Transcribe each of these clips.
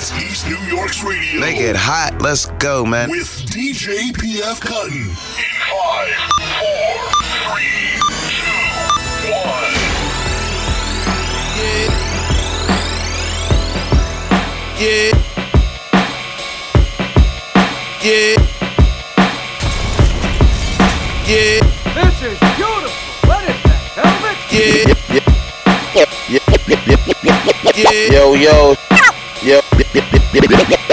It's East New York's radio. Make it hot. Let's go, man. With DJ PF Cuttin. In five, four, three, two, one. Yeah. Yeah. Yeah. This is beautiful. What is that? Velvet? Yeah. Yo, yo, yo,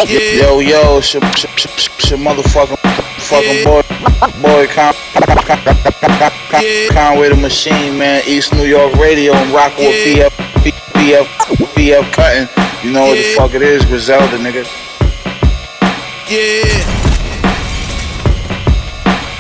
yo, yo, it's your, it's your, it's motherfucking, fucking boy, boy, Con, Con, Con, Conway the Machine, man, East New York Radio, and rocking with BF, BF, PF Cuttin. You know what the fuck it is, Griselda, nigga. Yeah.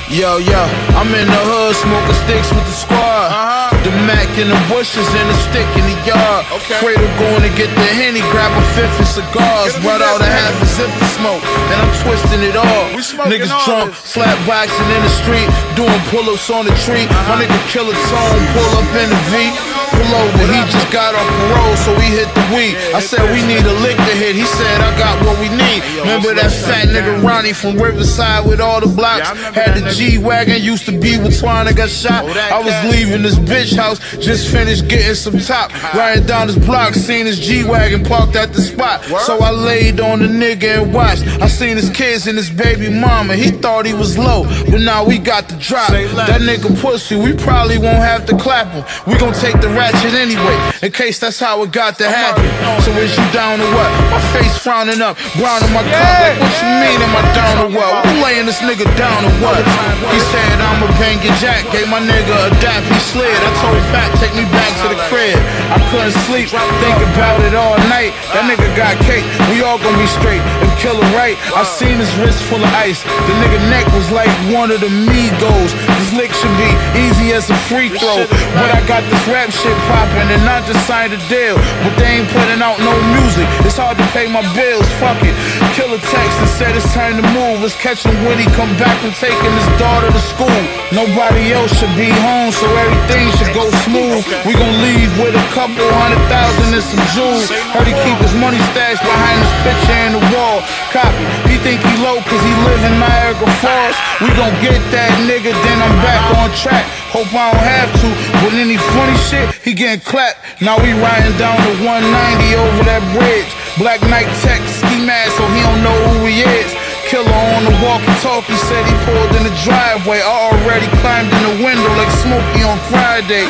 Yo, yo, I'm in the hood smoking sticks with the squad. Uh-huh. The Mac in the bushes and the stick in the yard. Okay. Cradle going to get the henny, grab a fifth of cigars. Brought out a half a zip of smoke, and I'm twisting it all. Niggas drunk, slap boxing in the street, doing pull ups on the tree. My nigga Killer Tone pull up in the V. Pull over, he just got on parole, so we hit the weed. I said we need a lick to hit. He said I got what we need. Remember that fat nigga Ronnie from Riverside with all the blocks? Had the G wagon, used to be with Twine. I got shot. I was leaving this bitch house, just finished getting some top. Riding down this block, seen his G wagon parked at the spot. So I laid on the nigga and watched. I seen his kids and his baby mama. He thought he was low, but now we got the drop. That nigga pussy, we probably won't have to clap him. We gon' take the ratchet anyway, in case that's how it got to happen. So is you down or what? My face frowning up, ground in my car. Like, what you mean am I down or what? Who laying this nigga down or what? He said I'ma jack, gave my nigga a dap, he slid. I told Fat, take me back to the crib. I couldn't sleep, think about it all night. That nigga got cake, we all gonna be straight. If killer right, I seen his wrist full of ice. The nigga neck was like one of the Migos. This lick should be easy as a free throw. But I got this rap shit poppin' and I just signed a deal. But they ain't putting out no music. It's hard to pay my bills, fuck it. Killer text and said it's time to move. Let's catch him when he come back from taking his daughter to school. Nobody else should be home, so everything should go smooth. We gon' leave with a couple hundred thousand and some jewels. Heard he keep his money stashed behind his picture in the wall. Copy. He think he low cause he live in Niagara Falls. We gon' get that nigga, then I'm back on track. Hope I don't have to, but any funny shit, he getting clapped. Now we riding down the 190 over that bridge. Black Knight Tech, ski mask, so he don't know who he is. Killer on the walkie-talkie said he pulled in the driveway. I already climbed in the window like Smokey on Friday.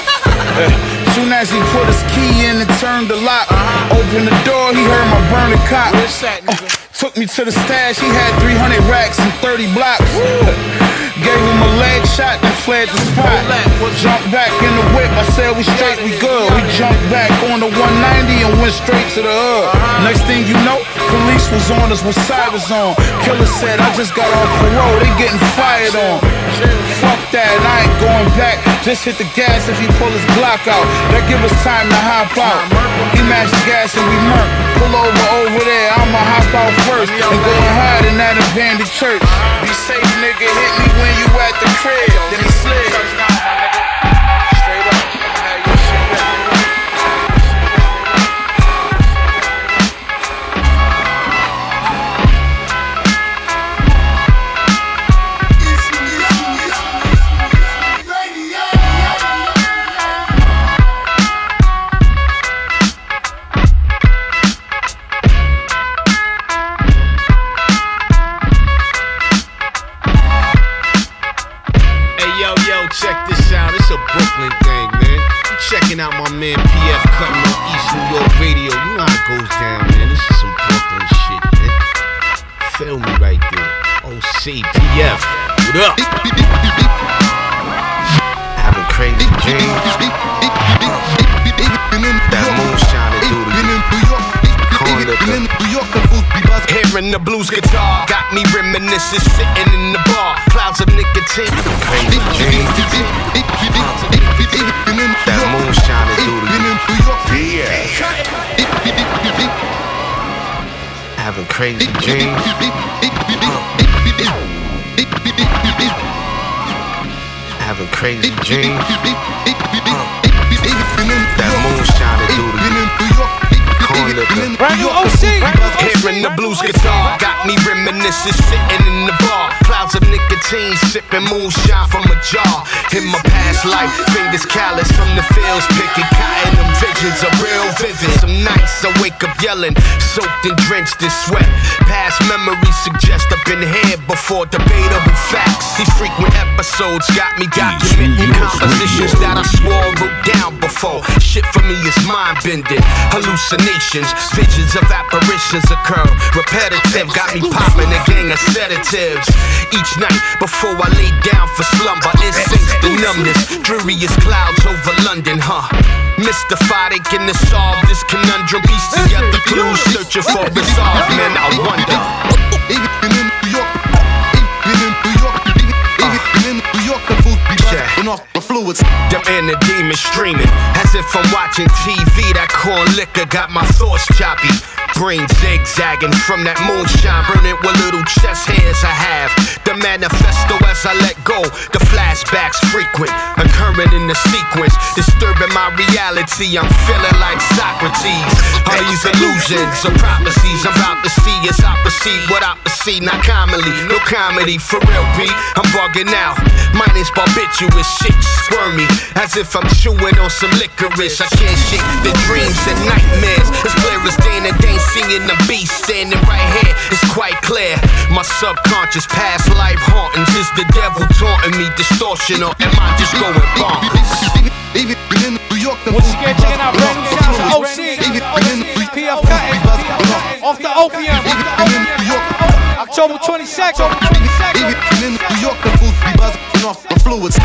Soon as he put his key in and turned the lock, opened the door, he heard my burner cop. Uh, took me to the stash, he had 300 racks and 30 blocks. Gave him a leg shot and fled the spot. Jumped back in the whip, I said we straight, we good. We jumped back on the 190 and went straight to the hood. Next thing you know, police was on us with sirens on. Killer said I just got off parole, they getting fired on. Fuck that, I ain't going back. Just hit the gas if he pull his Glock out. That give us time to hop out. He matched the gas and we murk. Pull over over there, I'ma hop out first and go and hide in that abandoned church. Be safe, nigga. Hit me when you at the crib. Then he slid. Drenched in sweat. Past memories suggest I've been here before debatable facts. These frequent episodes got me documenting compositions that I swore wrote down before. Shit for me is mind bending. Hallucinations, visions of apparitions occur. Repetitive, got me popping a gang of sedatives. Each night before I lay down for slumber, instincts the numbness. Dreariest clouds over London, huh? Mystified, can solve this conundrum. Piece together clues, searching for resolve, man. I wonder. Fluids. Them inner demons streaming as if I'm watching TV. That corn liquor got my thoughts choppy. Brain zigzagging from that moonshine, burning with little chest hairs I have. The manifesto as I let go, the flashbacks frequent, occurring in the sequence, disturbing my reality. I'm feeling like Socrates. All these illusions or prophecies? I'm about to see as I proceed what I perceive, not commonly. No comedy for real, P. I'm bugging out. Mine is barbituraous shit, squirmy, as if I'm chewing on some licorice. I can't shake the dreams and nightmares. As clear as day and day, seeing the beast standing right here. It's quite clear. My subconscious past life hauntings is the devil taunting me, distortion, or am I just going bonkers? Even in New York, the Once again, checking out brand new buzzing sounds of OC. Even in New York, PF the fools be Cutting. off- Off the opium. Even in New York, October 22nd. even in New York, the fools be buzzing off the fluids.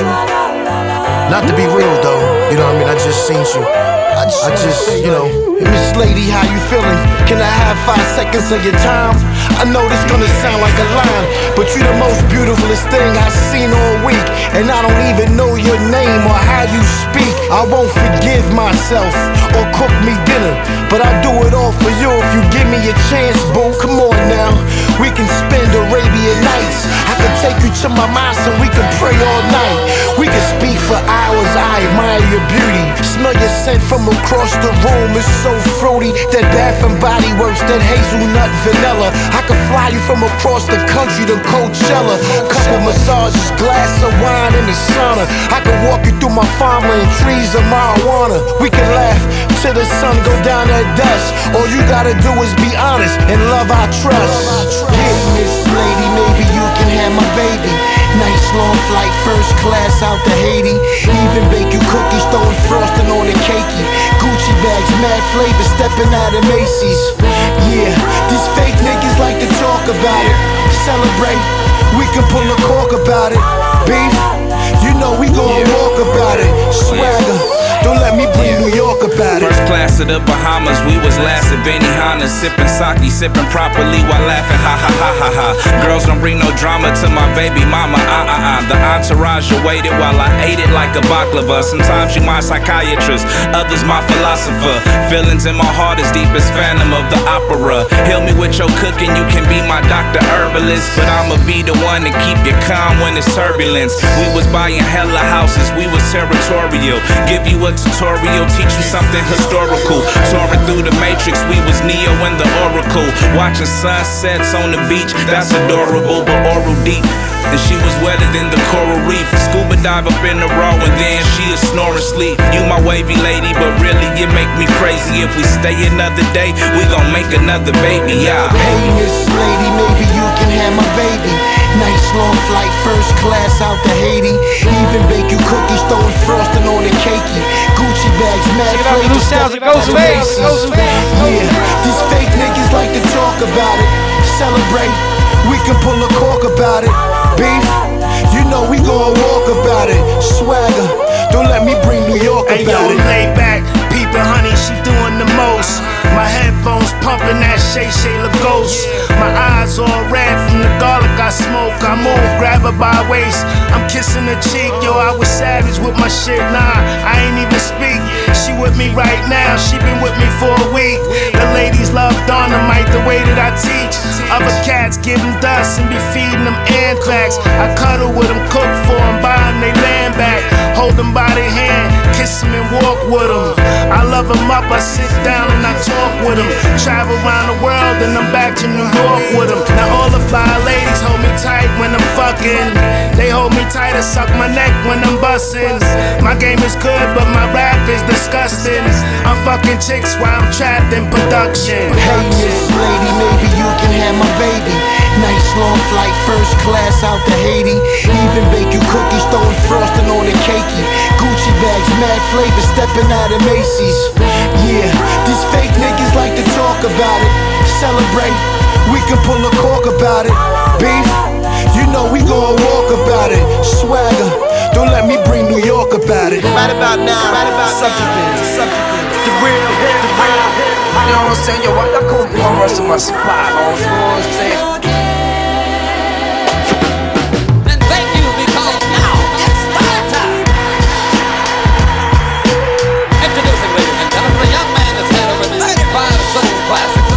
You? Not to be real though, you know what I mean? I just seen you. I just, I just you know. Hey, Miss Lady, how you feeling? Can I have five seconds of your time? I know this gonna sound like a line, but you the most beautifulest thing I've seen all week. And I don't even know your name or how you speak. I won't forgive myself or cook me dinner, but I'll do it all for you if you give me a chance, boo. Come on now, we can spend Arabian nights. I can take you to my mosque and we can pray all night. We can speak for hours. I admire your beauty. Smell your scent from across the room. It's so fruity. That Bath and Body Works, that hazelnut vanilla. I could fly you from across the country to Coachella. Couple massages, glass of wine in the sauna. I could walk you through my farmland, trees of marijuana. We can laugh till the sun go down at dusk. All you gotta do is be honest and love I trust. Yeah, Miss Lady, maybe you can have my baby. Long flight, first class out to Haiti. Even bake you cookies, throwing frosting on the cakey. Gucci bags, mad flavor, stepping out of Macy's. Yeah, these fake niggas like to talk about it. Celebrate, we can pull a cork about it. Beef, know we gon' walk about it. Swagger, don't let me bring New York about it. First class of the Bahamas, we was last at Benihana, sipping sake, sipping properly while laughing, ha ha ha ha ha. Girls don't bring no drama to my baby mama, ah ah ah. The entourage waited while I ate it like a baklava. Sometimes you my psychiatrist, others my philosopher. Feelings in my heart is deep as Phantom of the Opera. Heal me with your cooking, you can be my doctor herbalist, but I'ma be the one to keep you calm when it's turbulence. We was buying hella houses, we was territorial. Give you a tutorial, teach you something historical. Soaring through the matrix, we was Neo and the Oracle. Watching sunsets on the beach, that's adorable, but oral deep. And she was wetter than the coral reef. Scuba dive up in the raw, and then she is snoring sleep. You my wavy lady, but really you make me crazy. If we stay another day, we gon' make another baby. Yeah. Hey, Miss Lady, maybe you can have my baby. Nice long flight, first class out to Haiti. Even bake you cookies, throwing frosting on the cakey. Gucci bags, mad Check it out, flavor, new sounds, it goes out of fast, it Macy's. goes fast. Yeah, these fake niggas like to talk about it. Celebrate, we can pull a cork about it. Beef, you know we gon' walk about it. Swagger, don't let me bring New York about Hey yo, it. lay back, peeping honey, she doing the most. My headphones pumping that Shay Shay Lagos. My eyes all red from the garlic I smoke. I move, grab her by waist. I'm kissing her cheek, yo. I was savage with my shit, nah. I ain't even speak. She with me right now, she been with me for a week. The ladies love dynamite the way that I teach. Other cats give them dust and be feeding them anthrax. I cuddle with them, cook for them, buy them they land back. Hold them by their hand, kiss them and walk with them. I love them up, I sit down and I talk with them. Travel around the world and I'm back to New York with them. Now all the fly ladies hold me tight when I'm fucking. They hold me tight and suck my neck when I'm busting. My game is good, but my rap is disgusting. I'm fucking chicks while I'm trapped in production. Hey, Miss Lady, maybe you can have my baby. Nice long flight, first class out to Haiti. Even bake you cookies, throwing frosting on the cakey. Gucci bags, mad flavor, stepping out of Macy's. Yeah, these fake niggas like to talk about it. Celebrate, we can pull a cork about it. Beef, you know we gon' walk about it. Swagger, don't let me bring New York about it. Right about now, right about subject subject. The real, the real. You know what I'm saying? Yo, I got cool come rush to my spot. You know what I'm saying? And thank you because now it's my time. Introducing, ladies and gentlemen, a young man that's had over 35 soul classics.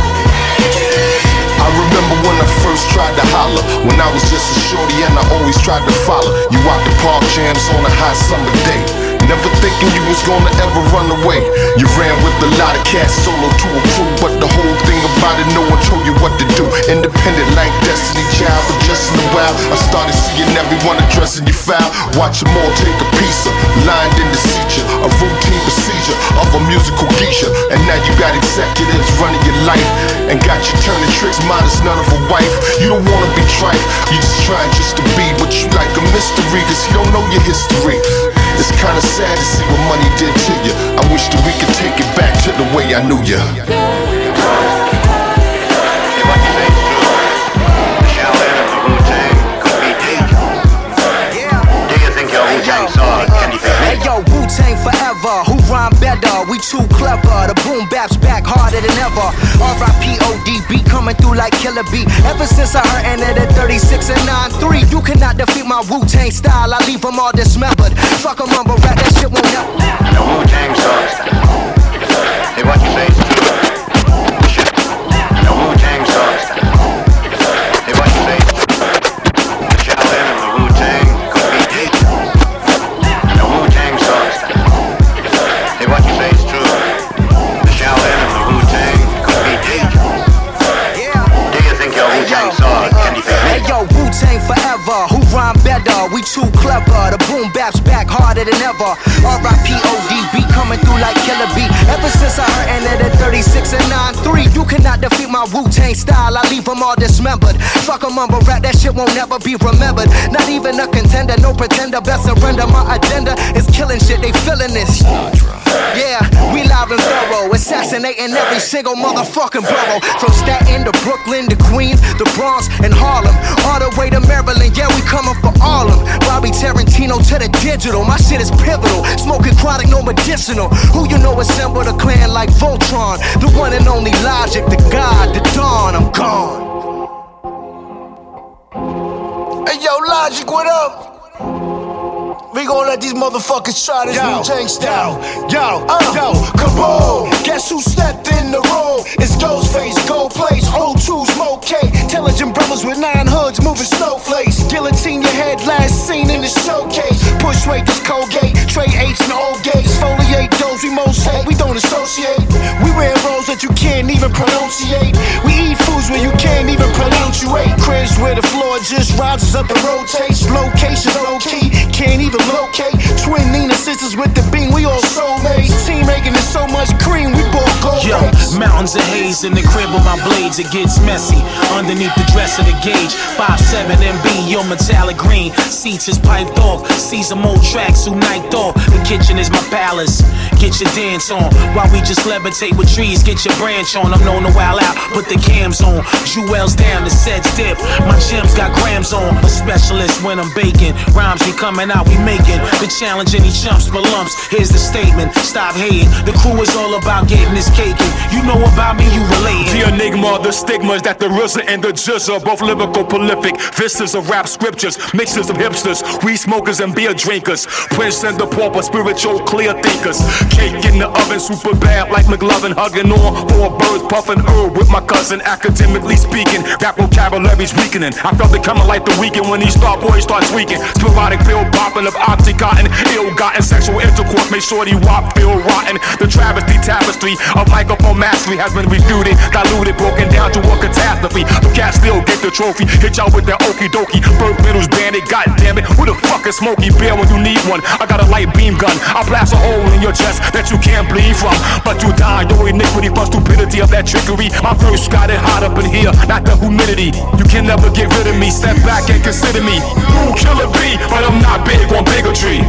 I remember when I first tried to holler. When I was just a shorty and I always tried to follow. You out the park jams on a hot summer day. Never thinking you was gonna ever run away. You ran with a lot of cats solo to a crew, but the whole thing about it, no one told you what to do. Independent like Destiny Child, but just in a while, I started seeing everyone addressing you foul. Watch them all take a piece of lined in the seizure, a routine procedure of a musical geisha. And now you got executives running your life, and got you turning tricks, minus none of a wife. You don't wanna be trife, you just trying just to be, but you like a mystery, cause you don't know your history. It's kinda sad to see what money did to you. I wish that we could take it back to the way I knew you. Hey yo, Wu Tang forever. Who rhyme better? We too clever. The boom bap's back harder than ever. R.I.P. ODB coming through like Killer B. Ever since I heard Enter at 36 and 93, you cannot defeat my Wu Tang style. I leave them all dismembered. Fuck a mumble rap, that shit won't help. The Wu Tang sucks. Hey, what you say The boom bap's back harder than ever. R.I.P. Coming through like Killer B. Ever since I heard Enter at 36 and 93, you cannot defeat my Wu Tang style. I leave them all dismembered. Fuck a mumble rap, that shit won't never be remembered. Not even a contender, no pretender. Best surrender. My agenda is killing shit. They feeling this. Yeah, we live and thorough, assassinating every single motherfucking borough. From Staten to Brooklyn to Queens, the Bronx and Harlem, all the way to Maryland. Yeah, we coming for all of them. Bobby Tarantino to the digital, my shit is pivotal. Smoking chronic, no medicinal. Who you know assembled a clan like Voltron? The one and only Logic, the God, the Dawn. I'm gone. Hey yo, Logic, what up? We gon' let these motherfuckers try this Wu Tang style. Yo, yo, yo, kaboom! Guess who stepped in the room? It's Ghostface, Gold Place, O2, Smoke K. Intelligent brothers with nine hoods moving snowflakes. Guillotine your head, last seen in the showcase. Push weight, this Colgate. Trey H and old gates. Foliate those we most hate. We don't associate. We wear roles that you can't even pronunciate. We eat foods where you can't even pronunciate. Cribs where the floor just rises up and rotates. Location low key, can't even locate. Twin Nina sisters with the beam, we all soulmates. Team making it so much cream, we both gold Yo, mountains of haze in the crib with my blades, it gets messy. Underneath the dress of the gauge, 5'7 MB, yo, metallic green. Seats is piped off, see some old tracks who night off. The kitchen is my palace. Get your dance on while we just levitate with trees. Get your branch on. I'm known to wild out, put the cams on. Jewels down, the sets dip. My gems got grams on. A specialist when I'm baking. Rhymes be coming out, we making. The challenge any chumps for lumps. Here's the statement, stop hating. The crew is all about getting this caking. You know about me, you relating. The enigma, the stigmas that the RZA and the jizz are both lyrical prolific. Vistas of rap scriptures, mixes of hipsters, weed smokers and beer drinkers. Prince and the pauper, spiritual clear thinkers. Cake in the oven, super bad like McLovin, hugging on four birds, puffing herb with my cousin. Academically speaking, rap vocabulary's weakening. I felt it coming like the Weeknd when these star boys start tweaking. Sporadic pill popping of oxycontin, ill-gotten sexual intercourse, make shorty wop feel rotten. The travesty tapestry of microphone mastery has been refuted, diluted, broken down to a catastrophe. The cat still get the trophy, hit y'all with that okie dokie. Bird middles bandit, god damn it. Who the fuck is Smokey Bear when you need one? I got a light beam gun, I blast a hole in your chest that you can't bleed from. But you die, your iniquity for stupidity of that trickery. My verse got it hot up in here, not the humidity. You can never get rid of me, step back and consider me. Ooh, killer B, but I'm not big bigotry.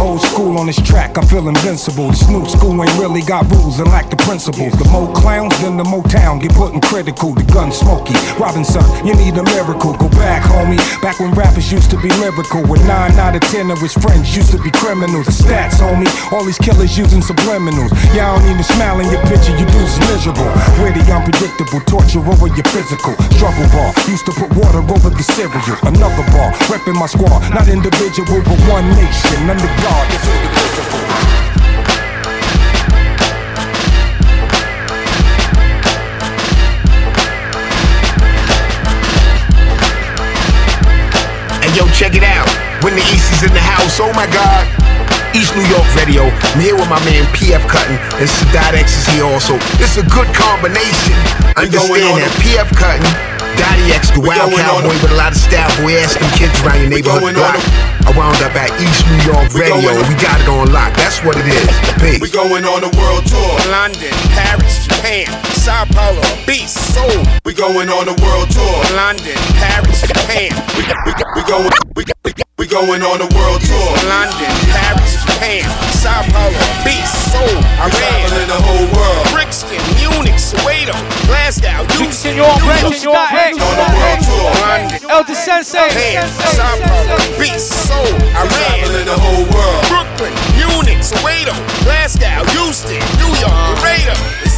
Old school on this track, I feel invincible. The Snoop school ain't really got rules and lack the principles. The more clowns, then the more town get put in critical. The gun smoky. Robinson, you need a miracle. Go back, homie. Back when rappers used to be lyrical. With nine out of ten of his friends used to be criminals. The stats, homie. All these killers using subliminals. Y'all don't even smile in your picture, you dudes miserable. Witty, unpredictable, torture over your physical. Struggle bar, used to put water over the cereal. Another bar, repping my squad. Not individual, but one nation. Under God, it's indivisible. And yo, check it out. When the East is in the house, oh my God. East New York Radio. I'm here with my man PF Cuttin, and Sadat X is here also. It's a good combination. Understand that PF Cuttin, Dottie X, the wild cowboy with a lot of style, boy. Ask them kids around your neighborhood block. I wound up at East New York Radio, we got it on lock. That's what it is. Big. We going on a world tour. London, Paris, Japan, Sao Paulo, Beast, Seoul. We going on a world tour. London, Paris, Japan. We, got we, got we going we, we, we going on a world tour. London, Paris, Japan, Sao Paulo, Beast, Seoul, We Iran. traveling the whole world. Brixton, Munich, Soweto, Glasgow, Houston, Senor New Red, York, Senor Red. On a world tour. London, El Da Sensei. Japan, Sao Paulo, Beast, Seoul, We Iran. traveling the whole world. Brooklyn, Munich, Soweto, Glasgow, Houston, New York, Laredo.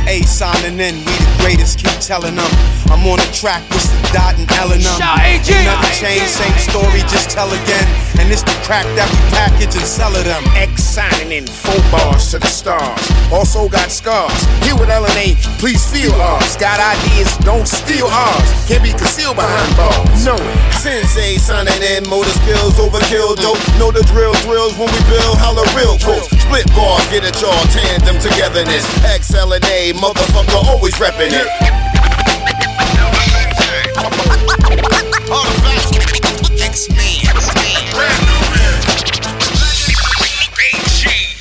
It's A signing in, we the greatest, keep telling them. I'm on the track with the dot and L and them. Shout AG. Ain't nothing changed, same story, just tell again. And it's the crack that we package and sell it them. X signing in four bars to the stars. Also got scars. Here with LNA, please feel ours. Got ideas, don't steal ours. Can't be concealed behind bars. No, Sensei signing in, motor skills, overkill dope. Know the drill thrills when we build holla real quotes. Split bars, get it y'all tandem togetherness. Motherfucker, always reppin' it.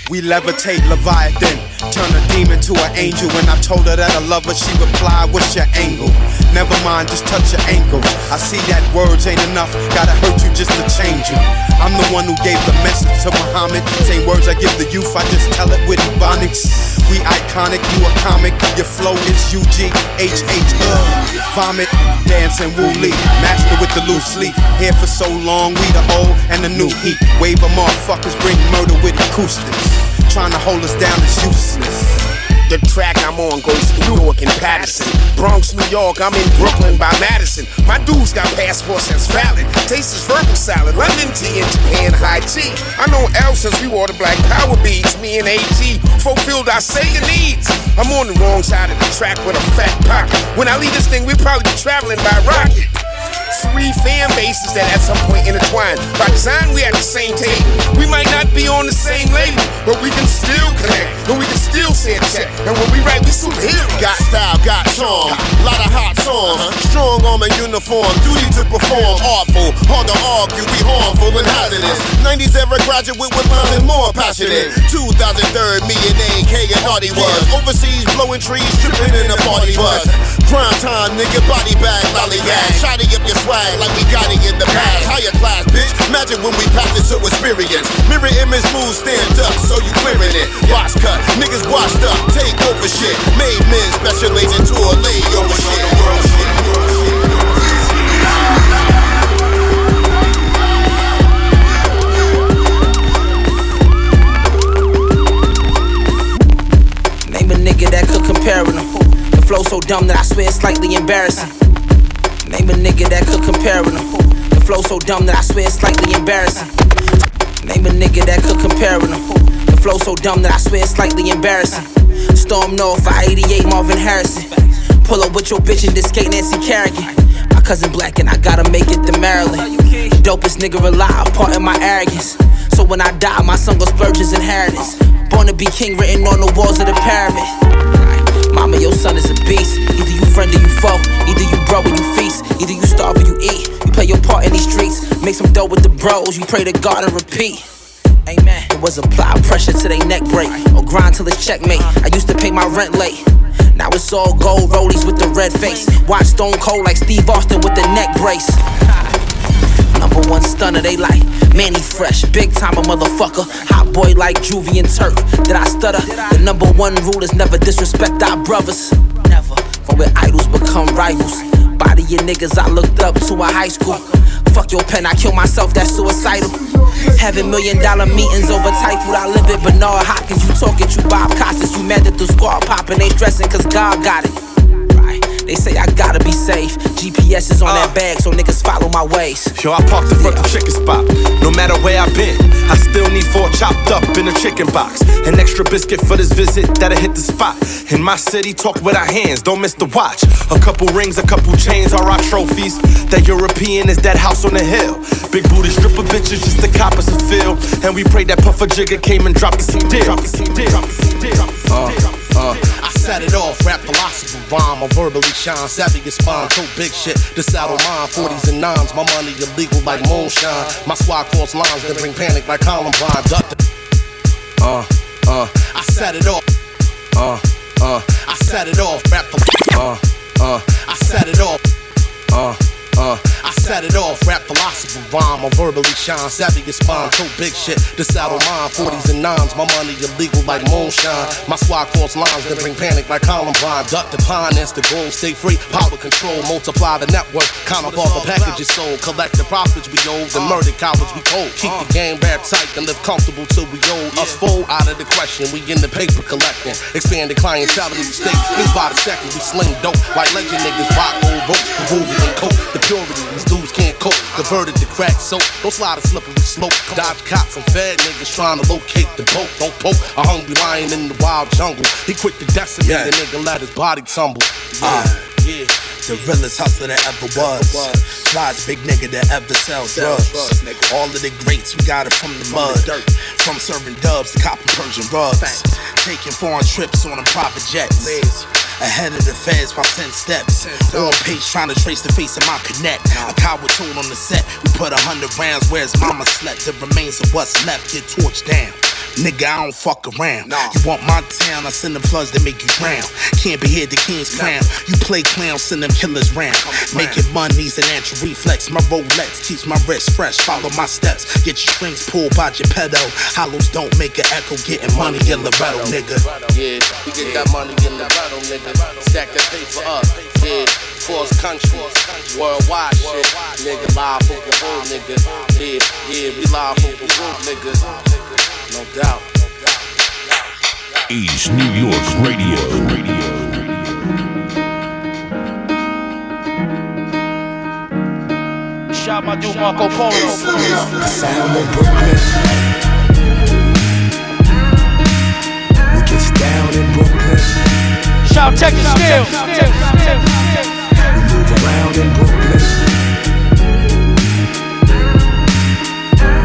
We levitate Leviathan, turn a demon to an angel. When I told her that I love her, she replied, What's your angle? Never mind, just touch your ankles. I see that words ain't enough, gotta hurt you just to change you. I'm the one who gave the message to Muhammad. Same words I give the youth, I just tell it with ebonics. We iconic, you a comic, your flow is UG, vomit, dancing Wooly, master with the loose leaf. Here for so long, we the old and the new heat. Wave 'em motherfuckers, bring murder with acoustics. Trying to hold us down is useless. The track I'm on goes through Newark and Paterson. Bronx, New York, I'm in Brooklyn by Madison. My dudes got passports that's valid. Taste is verbal salad. London tea and Japan, high tea. I know L since we wore the black power beads. Me and AG fulfilled our Sega needs. I'm on the wrong side of the track with a fat pocket. When I leave this thing, we'll probably be traveling by rocket. Three fan bases that at some point intertwine. By design, we at the same table. We might not be on the same label, but we can still connect. And we can still say a check. And when we write, we superheroes. Got style, got charm, lot of hot songs. Uh-huh. Strong arm and uniform, duty to perform. Artful, hard to argue, we harmful and hazardous. 90s era graduate with lines and more passionate. 2003, me and AK and Naughty was. Overseas blowing trees, tripping in the party bus. Prime time, nigga, body bag, lollygag. Shotty up your swag like we got it in the past. Higher class, bitch. Imagine when we pass it to experience. Mirror image move, stand up, so you clearing it. Box cut, niggas washed up, take over shit. Made men, special agent to a layover shit. Name a nigga that could compare flow so dumb that I swear it's slightly embarrassing. Name a nigga that could compare with him. The flow so dumb that I swear it's slightly embarrassing. Name a nigga that could compare with him. The flow so dumb that I swear it's slightly embarrassing. Storm North, I 88 Marvin Harrison. Pull up with your bitch and this Nancy Kerrigan. My cousin black and I gotta make it to Maryland. Dopest nigga alive, part of my arrogance. So when I die, my son gon' splurge inheritance. Born to be king, written on the walls of the pyramid. Mama, your son is a beast. Either you friend or you foe. Either you bro or you feast. Either you starve or you eat. You play your part in these streets. Make some dough with the bros. You pray to God and repeat. Amen. It was apply pressure to their neck break or grind till it's checkmate. I used to pay my rent late. Now it's all gold rollies with the red face. Watch Stone Cold like Steve Austin with the neck brace. Number one stunner, they like Mannie Fresh, big time a motherfucker. Hot boy like Juvie and Turk. Did I stutter? The number one rule is never disrespect our brothers. Never. From where idols become rivals. Body of niggas I looked up to in high school. Fuck your pen, I kill myself, that's suicidal. Having million dollar meetings over typhoid, I live it. Bernard Hopkins, you talking to Bob Costas. You mad that the squad popping, they stressing cause God got it. They say I gotta be safe. GPS is on that uh. bag, so niggas follow my ways. Yo, I parked in front the chicken spot. No matter where I've been, I still need four chopped up in a chicken box. An extra biscuit for this visit that'll hit the spot. In my city, talk with our hands, don't miss the watch. A couple rings, a couple chains are our trophies. That European is that house on the hill. Big booty stripper bitches just to cop us a feel. And we pray that Puffer Jigger came and dropped us some deal. Uh, uh, I set it off, rap philosophy rhyme. I verbally shine, savvy as spawn, so big shit. The saddle mine, 40s and 9s. My money illegal like moonshine. My squad cross lines that bring panic like Columbine. Duck the- uh, uh, I set it off. Uh, uh, I set it off, rap philosophy. uh, uh, I set it off. Uh, uh, I set it off, rap philosophy rhyme. I verbally shine, savvy as spawn, so big shit. The saddle mine, 40s and 9s. My money illegal like moonshine. My squad cross lines that bring panic like Columbine. Duck the finance, the goal, stay free. Power control, multiply the network. Count up all the packages sold. Collect the profits we owe. The murder college we hold. Keep the game back tight and live comfortable till we old. Us full out of the question. We in the paper collecting. Expanding clientele in the state. Things by the second. We sling dope like legend niggas. Rock old ropes, Peruvian coke. The purity these dudes can't cope. Converted to crack soap. Don't slide a slippery slope. Dodge cops and fed niggas trying to locate the boat. Don't poke a hungry lion in the wild jungle. He quick to decimate Yeah. the nigga, let his body tumble. Uh, yeah. The realest hustler that ever was. Slides big nigga that ever sell drugs. All of the greats, we got it from the mud. From serving dubs to copping Persian rugs. Taking foreign trips on a private jets. Ahead of the feds by 10 steps. On page trying to trace the face of my connect. A coward told on the set. We put a hundred rounds where his mama slept. The remains of what's left get torched down. Nigga, I don't fuck around. Nah. You want my town, I send them floods that make you drown. Can't be here, the king's crown. You play clown, send them killers round. Making money's a natural reflex. My Rolex keeps my wrist fresh. Follow my steps. Get your strings pulled by your Geppetto. Hollows don't make an echo. Getting money in Loreto, nigga. Yeah, we get that money in the battle, nigga. Stack that paper up. Yeah, cross country, worldwide shit. Nigga, live for the road, nigga. Yeah, yeah, we live for the nigga. No doubt. East New York Radio. Radio. Shout my dude Marco Polo. The sound of Brooklyn. We gets down in Brooklyn. Shout Texas Steel. We move around in Brooklyn.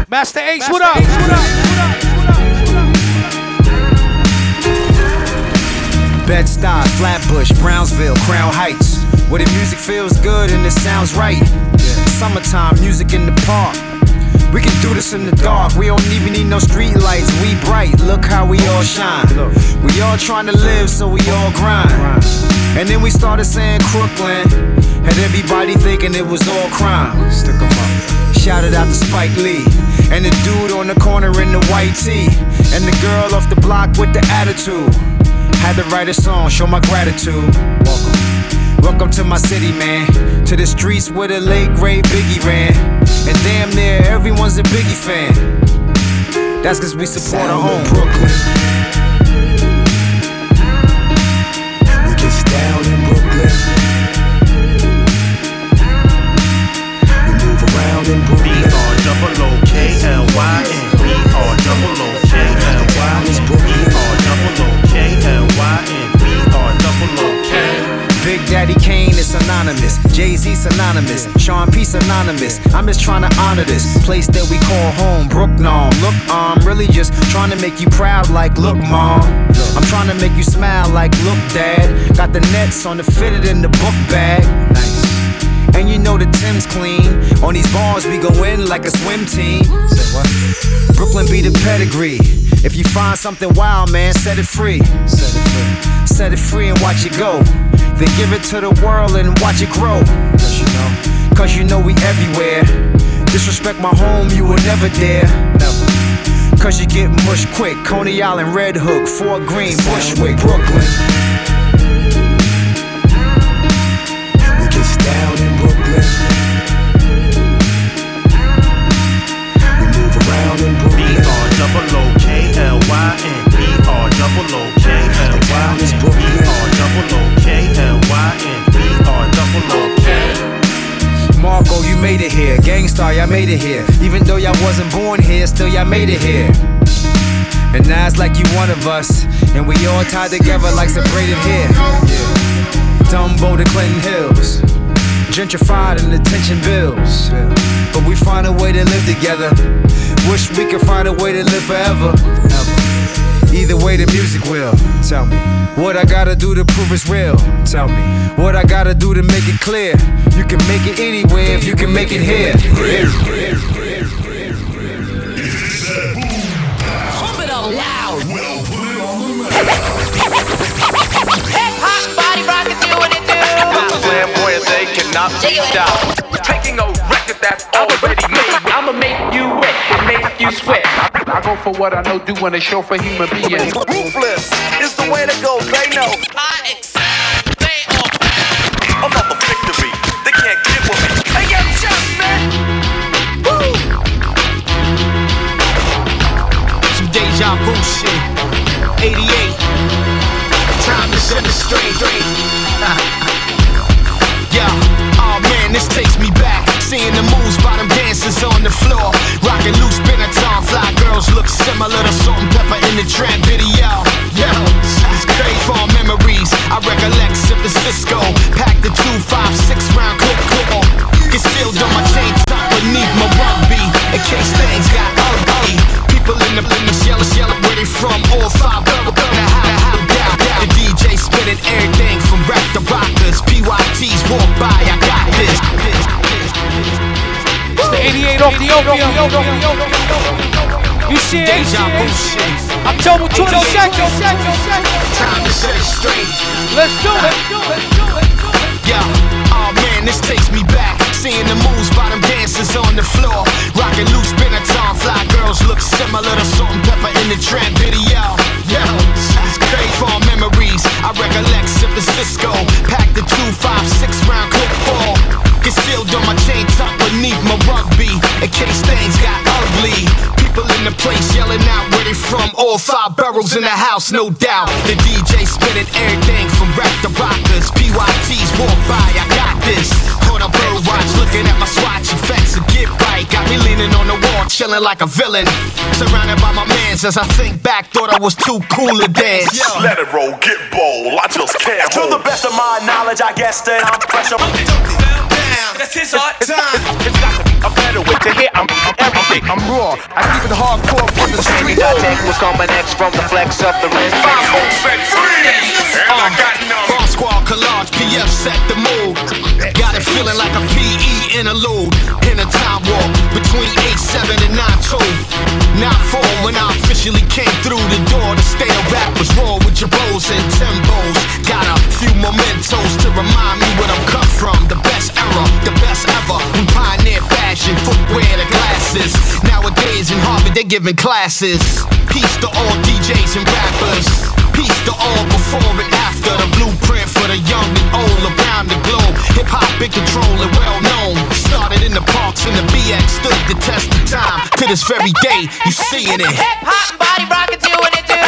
Masta Ace, what up? What up? Bed-Stuy, Flatbush, Brownsville, Crown Heights. Where the music feels good and it sounds right. Summertime, music in the park. We can do this in the dark. We don't even need no street lights. We bright. Look how we all shine. We all trying to live, so we all grind. And then we started saying Crooklyn. Had everybody thinking it was all crime. Stick 'em up. Shouted out to Spike Lee. And the dude on the corner in the white tee. And the girl off the block with the attitude. Had to write a song, show my gratitude. Welcome. Welcome to my city, man. To the streets where the late great Biggie ran. And damn near everyone's a Biggie fan. That's cause we support Sound our own Brooklyn. We get down in Brooklyn. We move around in Brooklyn. Eponymous. Jay Z synonymous. Sean P synonymous. I'm just trying to honor this place that we call home. Brooklyn. Look, I'm really just trying to make you proud, like, look, mom. I'm trying to make you smile, like, look, dad. Got the nets on the fitted in the book bag. Nice. And you know the Tim's clean. On these bars, we go in like a swim team. Brooklyn be the pedigree. If you find something wild, man, set it free. Set it free. Set it free and watch it go. Then give it to the world and watch it grow. Cause you know, cause you know we everywhere. Disrespect my home, you will never dare. Never. Cause you get mush quick. Coney Island, Red Hook, Fort Greene, Bushwick, Brooklyn. We get down in Brooklyn. We move around in Brooklyn. B R Y N. B R double O K L Y N. B R double O K L Y N. B R double O K. Marco, you made it here. Gang Starr, y'all made it here. Even though y'all wasn't born here, still y'all made it here. And now it's like you one of us. And we all tied together like some braided hair. Dumbo to Clinton Hills. Gentrified and attention bills. But we find a way to live together. Wish we could find a way to live forever. Either way, the music will. Tell me what I gotta do to prove it's real. Tell me what I gotta do to make it clear. You can make it anywhere if you can make it here. Pump it up loud. Hip hop body rockets doing it too. Flamboyant, they cannot be stopped. Taking a record that's already made. I'ma make you wet and make you sweat. I go for what I know, do when a show for human beings. Ruthless is the way to go. They know. I excel. They are. Another victory. They can't get with me. Hey, yo, jump, man. Woo. Some deja vu shit. 88. Time to set it straight. yeah, oh man, this takes me back. Seeing the moves by them dancers on the floor. Rocking loose Benetton, fly girls look similar to salt and pepper in the trap video. Yeah, it's great for memories. I recollect sipping Cisco. Pack the 256 round clip clip. Concealed on my chain top beneath my rugby. In case things got ugly. People in the business yelling, yelling where they from. All five double gonna how how down. The DJ spinning everything from rap to rockers. PYTs walk by, I got this. It's the 88 off the opium. You see it? Deja vu shit. October 22nd. Time to set it straight. Let's do it. Yeah, oh man, this takes me back. Seeing the moves by them dancers on the floor. Rocking loose Benetton, fly girls look similar to salt and pepper in the trap video. Yeah, it's great for memories. I recollect sipping Cisco. Pack the 256 round clip ball. Concealed on my chain top beneath my rugby. In case things got ugly. People in the place yelling out where they from. All five barrels in the house, no doubt. The DJ spinning everything from rap to rockers. PYTs walk by, I got this. On a bird watch, looking at my swatch effects to get right. Got me leaning on the wall, chilling like a villain. Surrounded by my mans as I think back, thought I was too cool to dance. Let it roll, get bold. I just can't To the best of my knowledge, I guess that I'm fresh. That's his art time. It's got to be a better way to hit. I'm, I'm everything. I'm raw. I keep it hardcore from the street. I take what's coming next from the flex of the wrist. Um, Bomb squad collage, PF set the mood. Got it feeling like a PE interlude. In a time warp between 8-7 and 9-2. 9-4 when I officially came through the door. The state of rap was raw with your bows and timbos. Got a few mementos to remind me where I'm cut from. The best era, the best ever. We pioneer fashion, footwear, the glasses. Nowadays in Harvard, they're giving classes. Peace to all DJs and rappers. Peace to all before and after the blueprint for the young and old around the globe. Hip hop in control and well known. Started in the parks and the BX stood the test of time. To this very day, you seeing it. Hip hop and body rockets doing it too.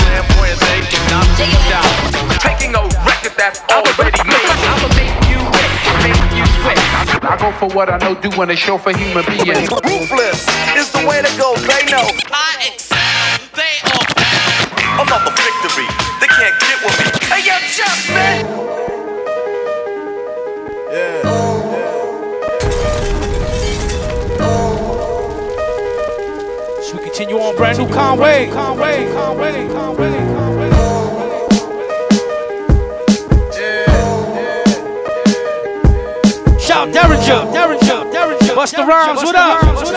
Flamboyant, they cannot be stopped. Taking a record that's already made. I'ma make you wet make I go for what I know, do when they show for human beings. Ruthless is the way to go, they know. I excel, they are bound. I'm not the victory, they can't get with me. Hey, yo, jump, man! Continue on brand new Conway. Conway, Conway, Conway, Conway. Conway. Shout Daringer, Daringer, Daringer. Busta Rhymes, what up? What?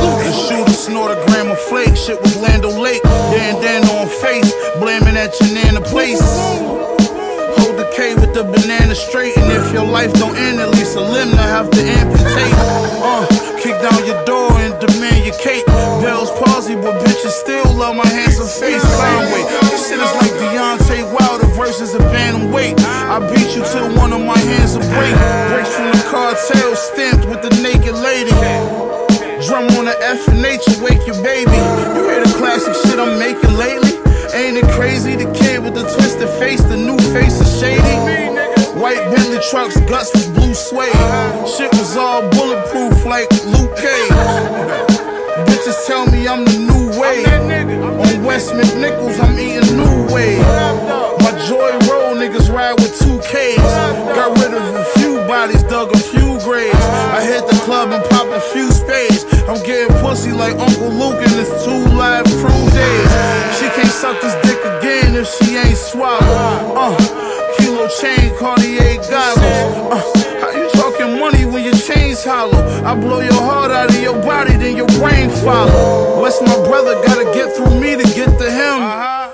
Look, the shooter snort a gram of flake. Shit was Land O' Lake. Dan Dan on face, blaming that Janana place. Hold with the banana straight. And if your life don't end, at least a limb to have to amputate. Uh, kick down your door and demand your cake. Bell's palsy, but bitches still love my handsome face. Conway, this shit is like Deontay Wilder versus a bantamweight. I beat you till one of my hands will break. Breaks from the cartel, stamped with the naked lady. Drum on the F and nature, wake your baby. You hear the classic shit I'm making lately? Ain't it crazy? The kid with the twisted face, the new face is shady. White Bentley trucks, guts was blue suede. Shit was all bulletproof like Luke Cage. Bitches tell me I'm the new wave. On West McNichols, I'm eating new wave. My Joy Road niggas ride with two Ks. Got rid of a few bodies, dug a few graves. I hit the club and pop a few spades. I'm getting pussy like Uncle Luke in his 2 Live Crew days. She suck this dick again if she ain't swallowed. Uh, kilo chain, Cartier goggles. Uh, how you talking money when your chain's hollow? I blow your heart out of your body, then your brain follow. What's my brother? Gotta get through me to get to him.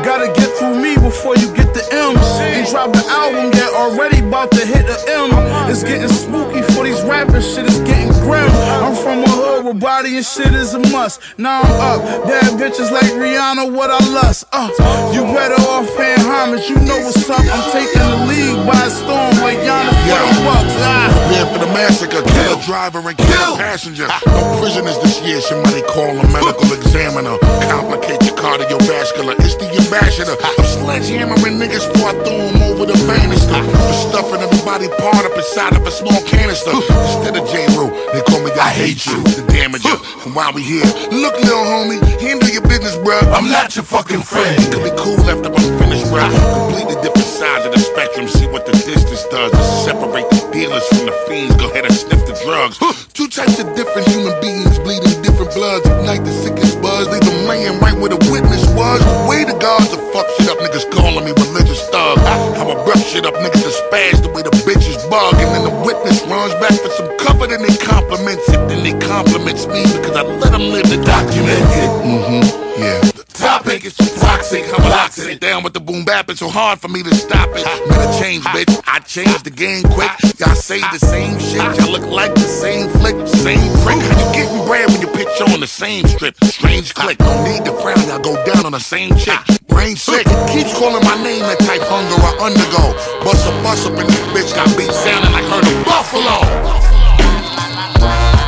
Gotta get through me before you get the M. Ain't dropped the album yet, already about to hit the M. It's getting spooky for these rappers, shit is getting grim. I'm from a hood where body and shit is a must. Now I'm up, bad bitches like Rihanna, what I lust. Uh, you better off paying homage, you know what's up. I'm taking the lead by storm like Giannis for the Bucks. Ah. Prepare for the massacre, kill a driver and kill a passenger. No prisoners this year, somebody call a medical examiner. Complicate your cardiovascular, it's the ambassador. I'm sledgehammering niggas before I throw them over the banister. For stuffing everybody part up inside of a small canister. Instead of J. Rue, they call me I hate you, the damager. And while we here, look, little homie, handle your business, bruh. I'm not your fucking friend. It could be cool after I'm finished, bruh. Completely different sides of the spectrum, see what the distance does to separate the dealers from the fiends. Go ahead and sniff the drugs. Two types of different human beings bleeding different bloods. Ignite the sickest buzz, leave them laying right where the witness was. Way the gods are fuck shit up, niggas calling me religious thug. How I rough shit up, niggas are spaz the way the bitches bug. And then the witness runs back for some cover, then they compliments it. Then they compliments me because I let them live the document. Mm-hmm, yeah. Topic is too toxic, I'm boxing it down with the boom bap. It's so hard for me to stop it. I change, bitch. I changed the game quick. Y'all say the same shit. Y'all look like the same flick, same prick. How you getting bread when you pitch on the same strip? Strange click. Don't need to frown. Y'all go down on the same chick. Brain sick. Keeps calling my name that type hunger I undergo. Bust a bust up in this bitch. Got beat sounding like heard of Buffalo. We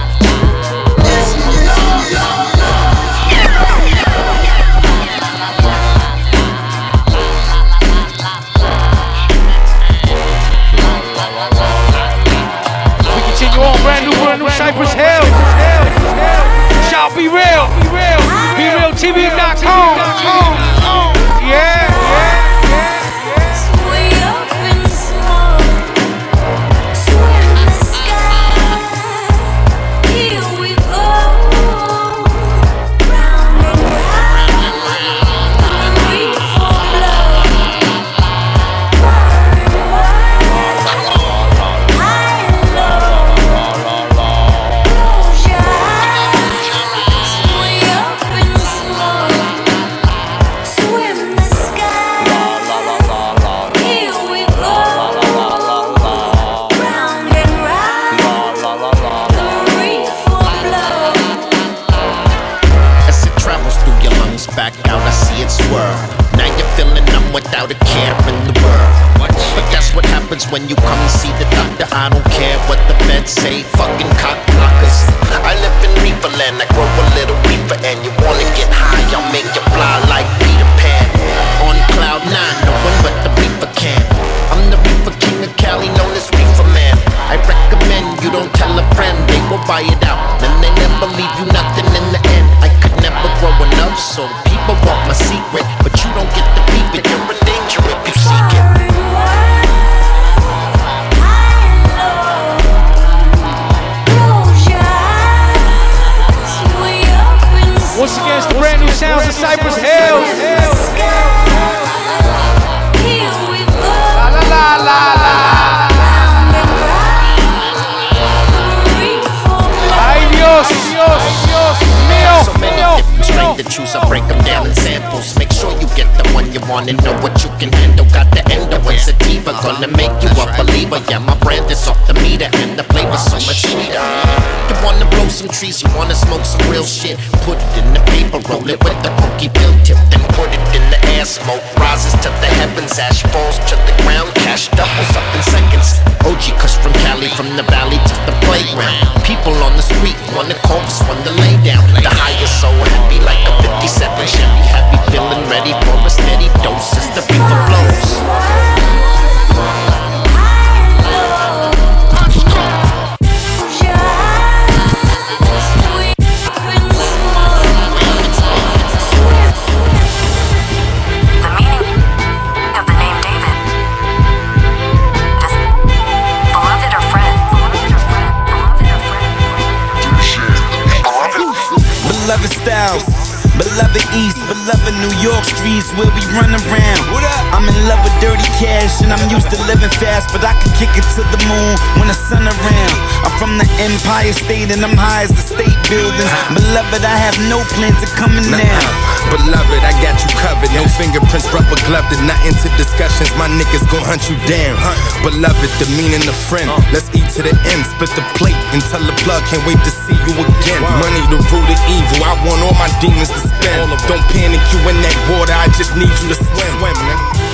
Cypress Hill. Shall be real. Be real TV.com. Yeah, My niggas gon' hunt you down. Beloved, the meaning of friend. Let's eat to the end, split the plate and tell the plug. Can't wait to see you again. Money the root of evil. I want all my demons to spend. Don't panic, you in that water. I just need you to swim. swim nigga.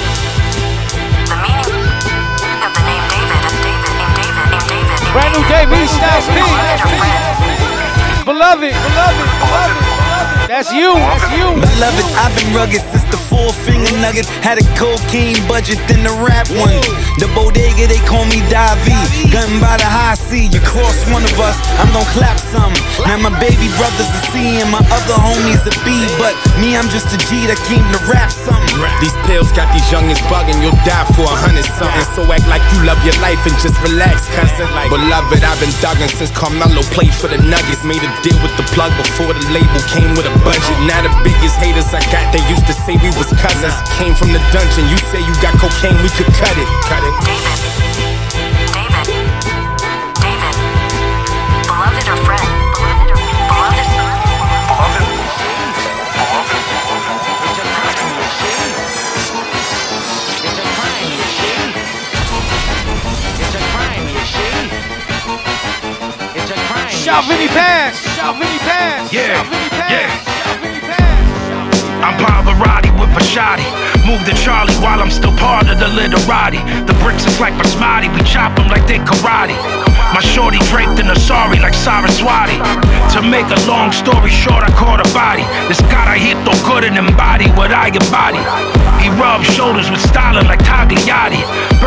Brand new Dave East Styles P. Beloved, beloved, beloved. That's you, that's you. Beloved, I've been rugged since the four finger nugget. Had a cocaine budget, than the rap one. The bodega, they call me Davi. Gun by the high sea. You cross one of us, I'm gon' clap some. Now my baby brother's a C and my other homie's a B. But me, I'm just a G that came to rap something. These pills got these youngins bugging. You'll die for a hundred something. So act like you love your life and just relax, cousin. Beloved, I've been thugging since Carmelo played for the Nuggets. Made a deal with the plug before the label came with a budget. Now the biggest haters I got, they used to say we was cousins. Came from the dungeon. You say you got cocaine, we could cut it. Cut it. David. David. David. Beloved or friend? Shout Vinnie Paz, shout Vinnie Paz, Yeah, shout Vinnie Paz, yeah. shout Vinnie Paz. I'm Pavarotti with a shotty. Move to Charlie while I'm still part of the literati. The bricks is like basmati, we chop them like they karate. My shorty draped in a sorry like Saraswati. To make a long story short, I caught a body. This carajito couldn't embody what I embody. He rubbed shoulders with styling like Tagliati.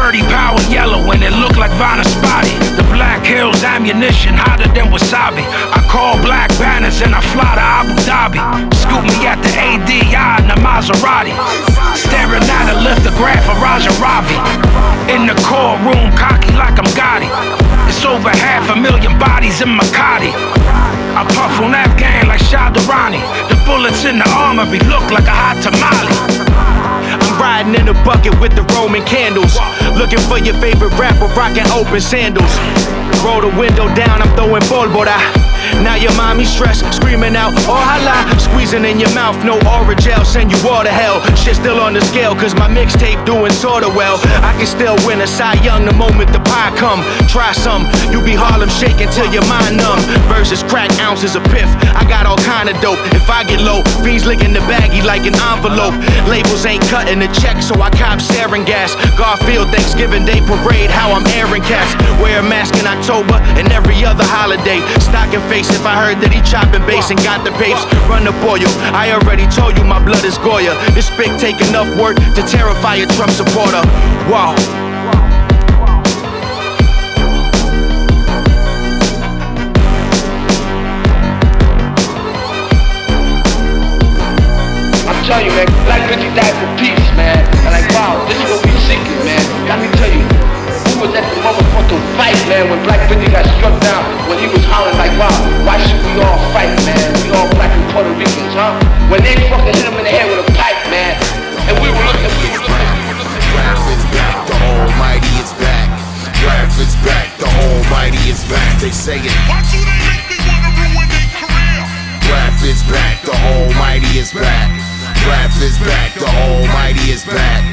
Birdie power yellow and it looked like Vanna Spotty. The Black Hills ammunition hotter than wasabi. I call black banners and I fly to Abu Dhabi. Scoop me at the ADI in the Maserati. Staring at a lithograph of Raja Ravi. In the courtroom, cocky like I'm Gotti. It's over half a million bodies in Makati. I puff on Afghan like Shah Durrani. The bullets in the armory look like a hot tamale. Riding in a bucket with the Roman candles. Looking for your favorite rapper, rocking open sandals. Roll the window down, I'm throwing polvora. Now your mommy stressed, screaming out, oh hala. Squeezing in your mouth, no orange gel, send you all to hell. Shit still on the scale, cause my mixtape doing sorta well. I can still win a Cy Young the moment the pie come. Try some, you be Harlem shaking till your mind numb. Versus crack ounces of piff, I got all kind of dope. If I get low, fiends licking the baggie like an envelope. Labels ain't cutting the check, so I cop sarin gas. Garfield Thanksgiving Day parade, how I'm airing cats. Wear a mask in October and every other holiday. Stocking face if I heard that he chopping bass and got the papes. Run the boil. I already told you my blood is Goya. This spit take enough work to terrify a Trump supporter. Wow. I'm telling you, man, Black Beauty died for peace, man. And like, wow, this is what we seeking, man. Let me tell you, who was at the motherfucking fight, man, when Black Beauty got struck down, when he was hollering like, wow, why should we all fight, man? We all black and Puerto Ricans. huh? When they fucking hit him in the head with a pipe, man. And we were looking, we were looking, we were looking. Rap is back, the Almighty is back. Rap is back, the Almighty is back. They say it. Rap is back, the Almighty is back. Rap is back, the Almighty is back.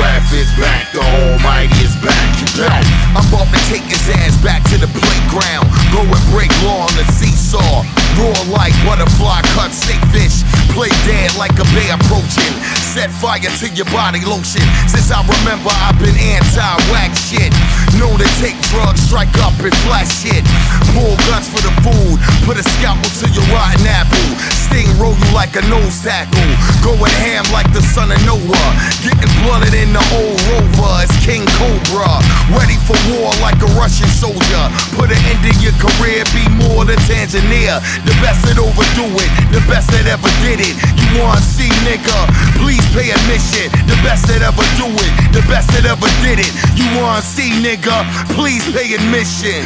Rap is back, the Almighty is back. back. I'm about to take his ass back to the playground. Go and break law on the seesaw. Roar like butterfly, cut steak fish. Play dead like a bear approaching. Set fire to your body lotion. Since I remember, I've been anti-whack shit. Known to take drugs, strike up and flash shit. Pull guns for the food. Put a scalpel to your rotten apple. Sting roll you like a nose tackle. Going ham like the son of Noah. Getting blooded in the old rover. It's King Cobra. Ready for war like a Russian soldier. Put an end to your career, be more than Tanzania. The best that overdo it, the best that ever did it. You wanna see, nigga? Please pay admission. The best that ever do it, the best that ever did it. You wanna see, nigga? Please pay admission.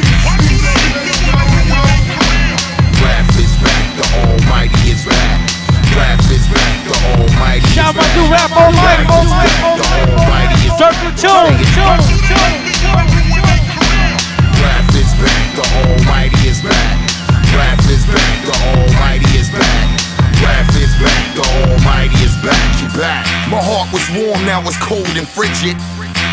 Rap is back, the Almighty is back. Rap is back, the Almighty is Shout out to Raf Almighty. Rap is back, the Almighty is Circle two. Rap is back, the Almighty is back. Rap is back, the Almighty is back. Rap is back, the Almighty is back. You back. My heart was warm, now it's cold and frigid.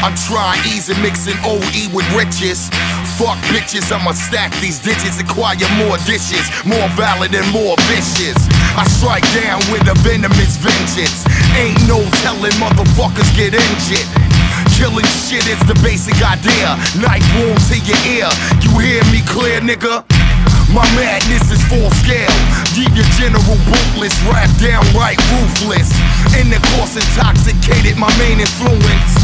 I'm trying easy, mixing OE with riches. Fuck bitches, I'ma stack these digits, acquire more dishes, more valid and more vicious. I strike down with a venomous vengeance. Ain't no telling motherfuckers get injured. Killing shit is the basic idea. Knife wound to your ear. You hear me clear, nigga? My madness is full scale. Leave your general bootless, rap downright ruthless. In the course, intoxicated, my main influence.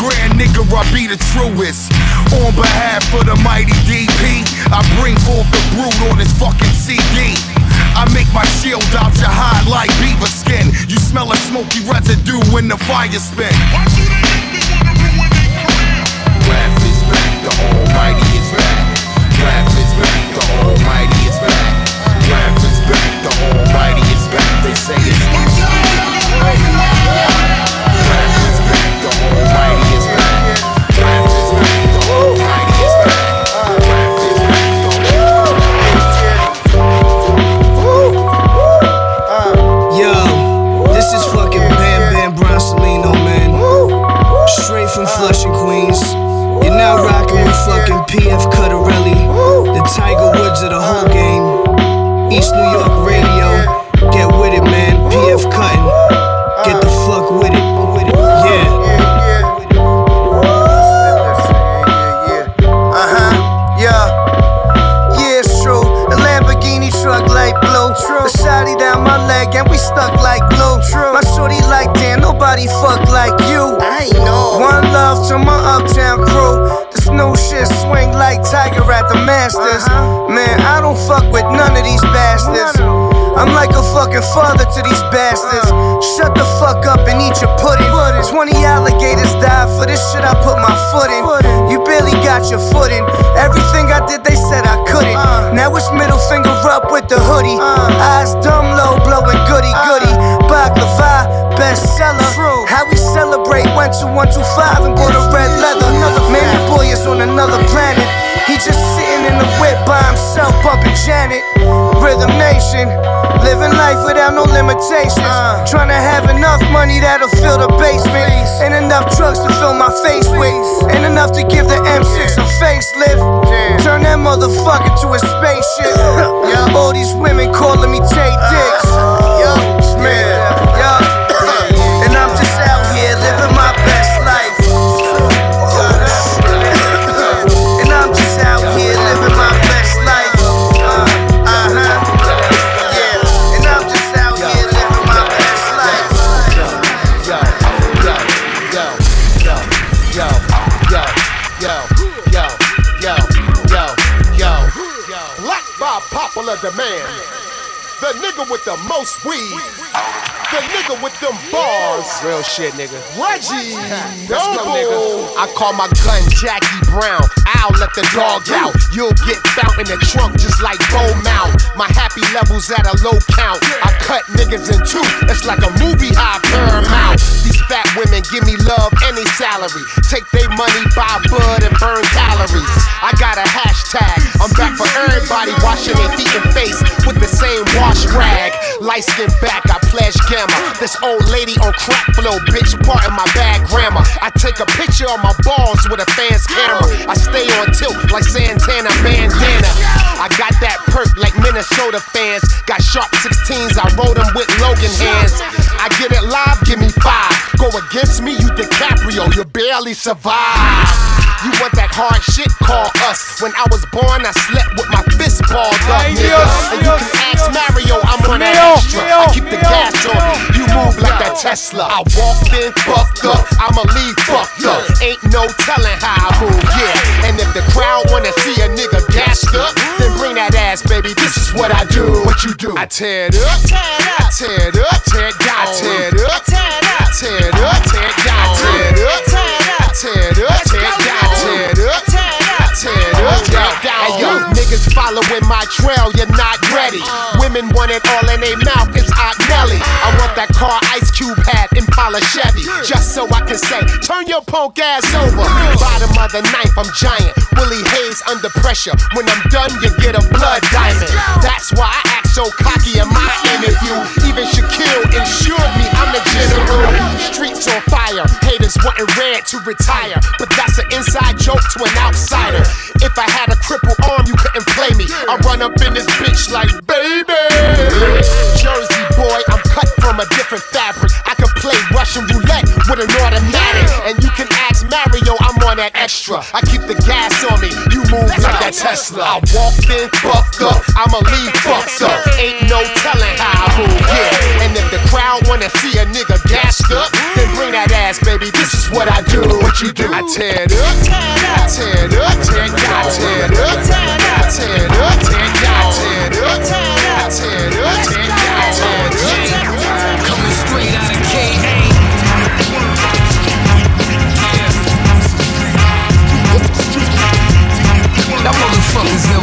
Grand nigga, I be the truest. On behalf of the mighty DP, I bring forth the brute on this fucking CD. I make my shield out your hide like beaver skin. You smell a smoky residue when the fire spin. Rap is back, the Almighty is back. Rap is back, the Almighty is back. Back, the Almighty is back. They say it's Masters. Man, I don't fuck with none of these bastards. I'm like a fucking father to these bastards. Shut the fuck up and eat your pudding. 20 alligators died for this shit I put my foot in. You barely got your foot in. Everything I did, they said I couldn't. Now it's middle finger up with the hoodie. Eyes dumb low, blowing goody goody. Baklava, bestseller. How we celebrate went to 125 and bought a red leather. Man, the boy is on another planet. He just sitting in the whip by himself, bumping Janet. Rhythm Nation, living life without no limitations. Uh. Trying to have enough money that'll fill the basement, and enough drugs to fill my face with, and enough to give the M6 a facelift. Turn that motherfucker to a spaceship. All these women calling me Tay Dicks. Man, and popular man, The nigga with the most weed. The nigga with them bars. Real shit, nigga. Reggie Let's go, nigga. I call my gun Jackie Brown. I'll let the dog out. You'll get found in the trunk just like Bo Mount. My happy levels at a low count. I cut niggas in two. It's like a movie high paramount. These fat women give me love any salary. Take their money, buy bud, and burn calories. I got a hashtag. I'm back for everybody washing their feet and face with the same wash rag. Light skin back, I pledge gamma. This old lady on crack flow, bitch, part of my bad grammar. I take a picture of my balls with a fan's camera. I stay on tilt like Santana bandana. I got that perk like Minnesota fans. Got sharp 16s, I roll them with Logan hands. I get it live, give me five. Go against me, you DiCaprio, you barely survive. You want that hard shit? Call us. When I was born, I slept with my fist balled up, nigga. And you can ask Mario, I'm on that extra. I keep the gas on me. You move like that Tesla. I walked in fucked up, I'ma leave fucked up. Ain't no telling how I move, yeah. And if the crowd wanna see a nigga gassed up, then bring that ass, baby. This is what I do. What you do? I tear it up, I tear it up, I tear it down, I tear it up, I tear it up, I tear it down, I tear it up, I tear it up, I tear it tear it up. Hey yo, niggas following my trail, you're not ready. Women want it all in their mouth, it's Aunt Nelly. I want that car Ice Cube had, Impala Chevy, just so I can say, turn your punk ass over. Bottom of the knife, I'm giant. Willie Hayes under pressure. When I'm done, you get a blood diamond. That's why I act so cocky in my interview. Even Shaquille insured me, I'm the general. Streets on fire, haters wanting red to retire. But that's an inside joke to an outsider. If I had a crippled arm, you couldn't play me. I run up in this bitch like, baby. Jersey boy, I'm cut from a different fabric. I can play Russian roulette with an automatic. And you can ask Mario, on that extra. I keep the gas on me, you move like that Tesla. I walked in, fucked up, I'ma leave fucked up. Ain't no telling how I move, yeah. And if the crowd wanna see a nigga gassed up, then bring that ass, baby. This is what I do. What you do? I tear it up, I tear it up, tear it I tear it up, tear it up, tear it down, I tear it up, tear it up, tear it down, tear it up. Let's go.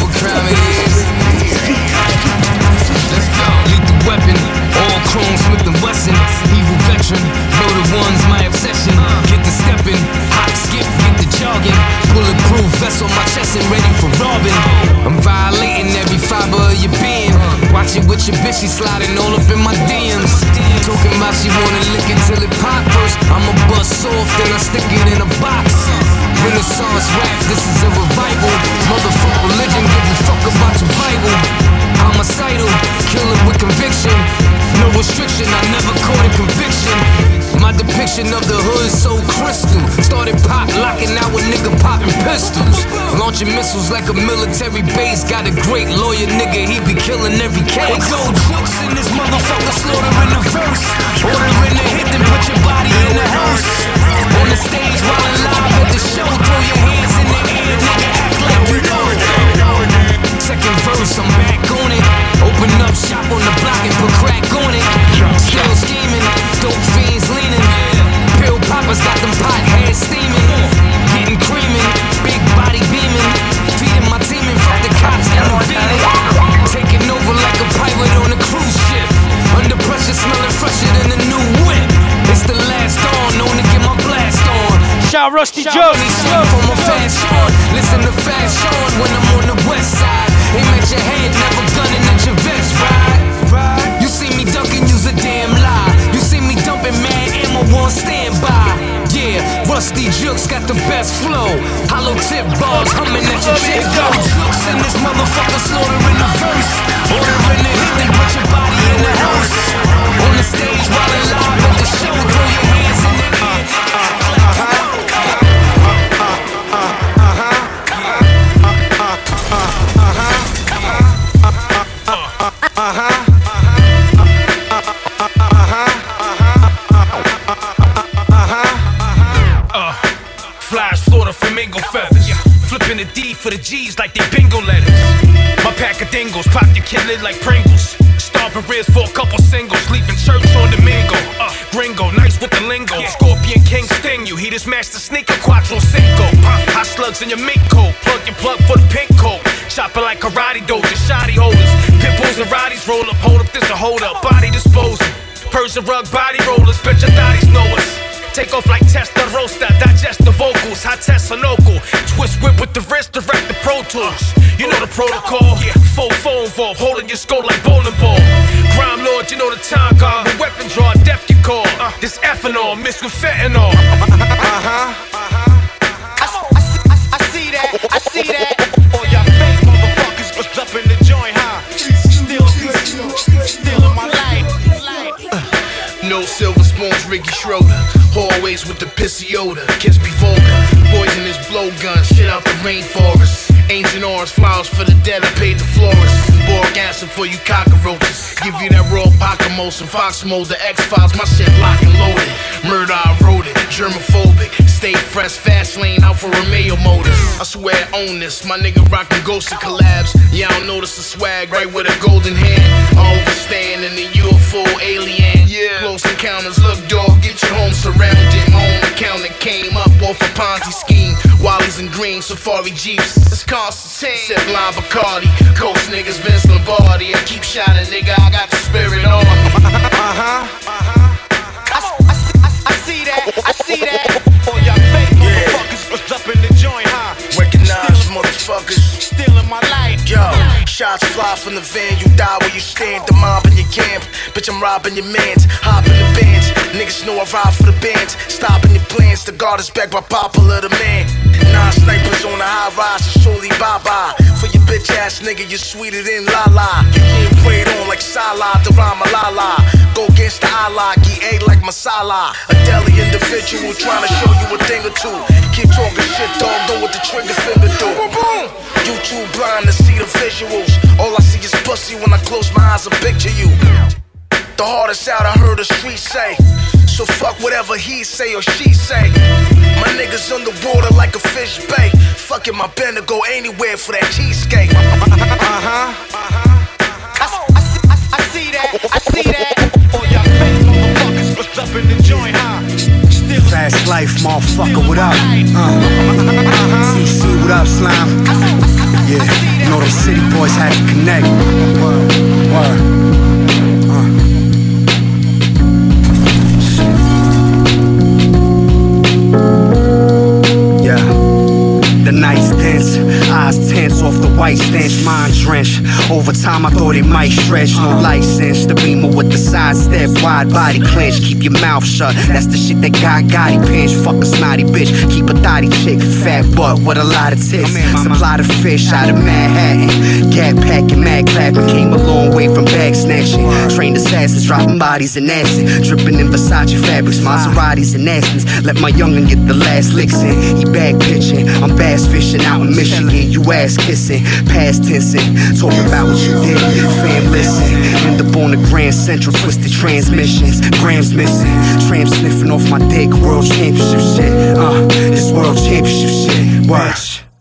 Weapon, all chrome, Smith and Wesson. Evil veteran, loaded ones, my obsession. Get the stepping, hop, skip, get the. Bulletproof vest on my chest and ready for robbing. I'm violating every fiber of your being. Watching with your bitch, she sliding all up in my DMs. Talking about she wanna lick it till it pop first. I'ma bust off, then I stick it in a box. Renaissance rap, this is a revival. Motherfuck religion, give a fuck about your Bible. Homicidal, killing with conviction. No restriction, I never caught a conviction. My depiction of the hood so crystal. Started pop locking out with nigga popping pistols. Launching missiles like a military base. Got a great lawyer, nigga, he be killing every case. They go jokes in this motherfucker, slaughtering the verse. Ordering the hit, then put your body in the hearse. On the stage while alive at the show, throw your hands in the air, nigga, Second verse, I'm back on it. Open up shop on the block and put crack on it. Still scheming, dope fiends leaning. Pill poppers got them pot heads steaming. Getting creaming, big body beaming. Feeding my team and fuck the cops intervening. Taking over like a pirate on a cruise ship. Under pressure, smelling fresher than a new whip. It's the last dawn, known to get my blast on. Shout Ruste Shout lid like Pringles. Seven ribs for a couple singles, leaving church on Domingo. Uh, gringo, nice with the lingo. Scorpion King sting you, he just matched the sneaker Quattro Cinco. Uh, hot slugs in your mink coat, plug your plug for the pink coat. Chopping like karate dojas, shoddy holders. Pit bulls and roddies roll up, hold up, this a hold up. Body disposal. Persian rug body rollers, bet your thotties know us. Take off like ethanol mixed with fentanyl. Uh-huh. I see that, I see that. All y'all fake motherfuckers was up in the joint, huh? Still, still in my life. No silver spoons, Ricky Schroder. Hallways with the pissy odor. Kids be vulgar. Poisonous blowgun, shit out the rainforest. Ancient orange flowers for the dead, I paid the florist. Boric acid for you cockroaches. Give you that raw Pacamos and Fox mode, the X Files, my shit locked and loaded. Murder, I wrote it. Germophobic. Stay fresh, fast lane, out for Romeo Motors. I swear I own this. My nigga rockin' ghost of collabs. Yeah, I don't notice the swag right with a golden hand. I overstand in the UFO alien. Yeah. Close encounters, look, dog, get your home surrounded. My own account that came up off a Ponzi scheme. Wallies and green safari jeeps. It's Constantine. Sip line Bacardi. Coast niggas, Vince Lombardi. I keep shining, nigga. I got the spirit on me. Uh-huh. Uh huh. I see that, I see that. All y'all fake motherfuckers was up in the joint, huh? Recognize motherfuckers. Still in my life. Yo, shots fly from the van, you die where you stand. The mob in your camp, bitch, I'm robbing your mans. Hop in the bands, niggas know I ride for the bands. Stopping your plans, the guard is back by popular demand. Nine snipers on the high rise, it's surely bye bye. For your bitch ass nigga, you're sweeter than la la. You getting prayed on like Salah, the Ramalala. Go against the Allah, get A like Masala. A deli individual trying to show you a thing or two. Keep talking shit, dog, know what the trigger finger do. Boom, boom. You too blind to see the visuals. All I see is pussy when I close my eyes and picture you. The hardest out I heard the street say. So fuck whatever he say or she say. My niggas underwater like a fish bait. Fucking my bend to go anywhere for that cheesecake. Uh-huh. I see that, I see that. All y'all fake motherfuckers was up in the joint, huh? Still Fast life, motherfucker, what up? Uh. CC, what up, slime? Yeah, you know those city boys had to connect. Drenched. Over time, I thought it might stretch. No license, the beamer with the side step, wide body clench. Keep your mouth shut, that's the shit that got Gotti pinch. Fuck a snotty bitch, keep a thotty chick, fat butt with a lot of tits. Supply the fish out of Manhattan. Cat packing, mad clapping, came a long way from bag snatching. Trained assassins, dropping bodies in acid. Dripping in Versace fabrics, Maseratis and Astons. Let my youngin' get the last licks in. He bag pitching, I'm bass fishing out in Michigan. You ass kissing, past tensing. Talking about what you did, fam, listen. End up on the Grand Central, twisted transmissions. Grams missing, tramp sniffing off my dick. World championship shit, uh, this world championship shit. Watch.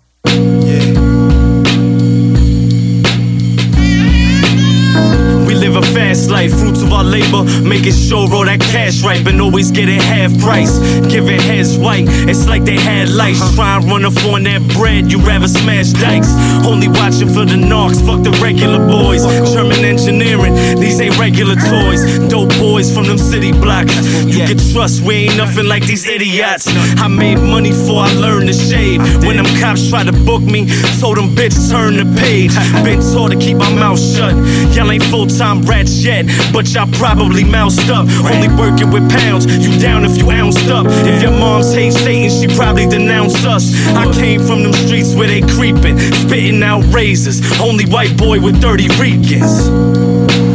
Labor, making sure all that cash right, but always get it half price. Giving heads white, it's like they had lights. Try and run up on that bread, you rather smash dikes. Only watching for the narcs, fuck the regular boys. German engineering, these ain't regular toys. Dope boys from them city blocks. You can trust, we ain't nothing like these idiots. I made money before I learned to shave. When them cops try to book me, told them bitch turn the page. Been taught to keep my mouth shut. Y'all ain't full time rats yet, but y'all probably moused up. Only working with pounds, you down if you ounced up. If your mom's hate Satan, she probably denounce us. I came from them streets where they creeping, spitting out razors. Only white boy with dirty Ricans.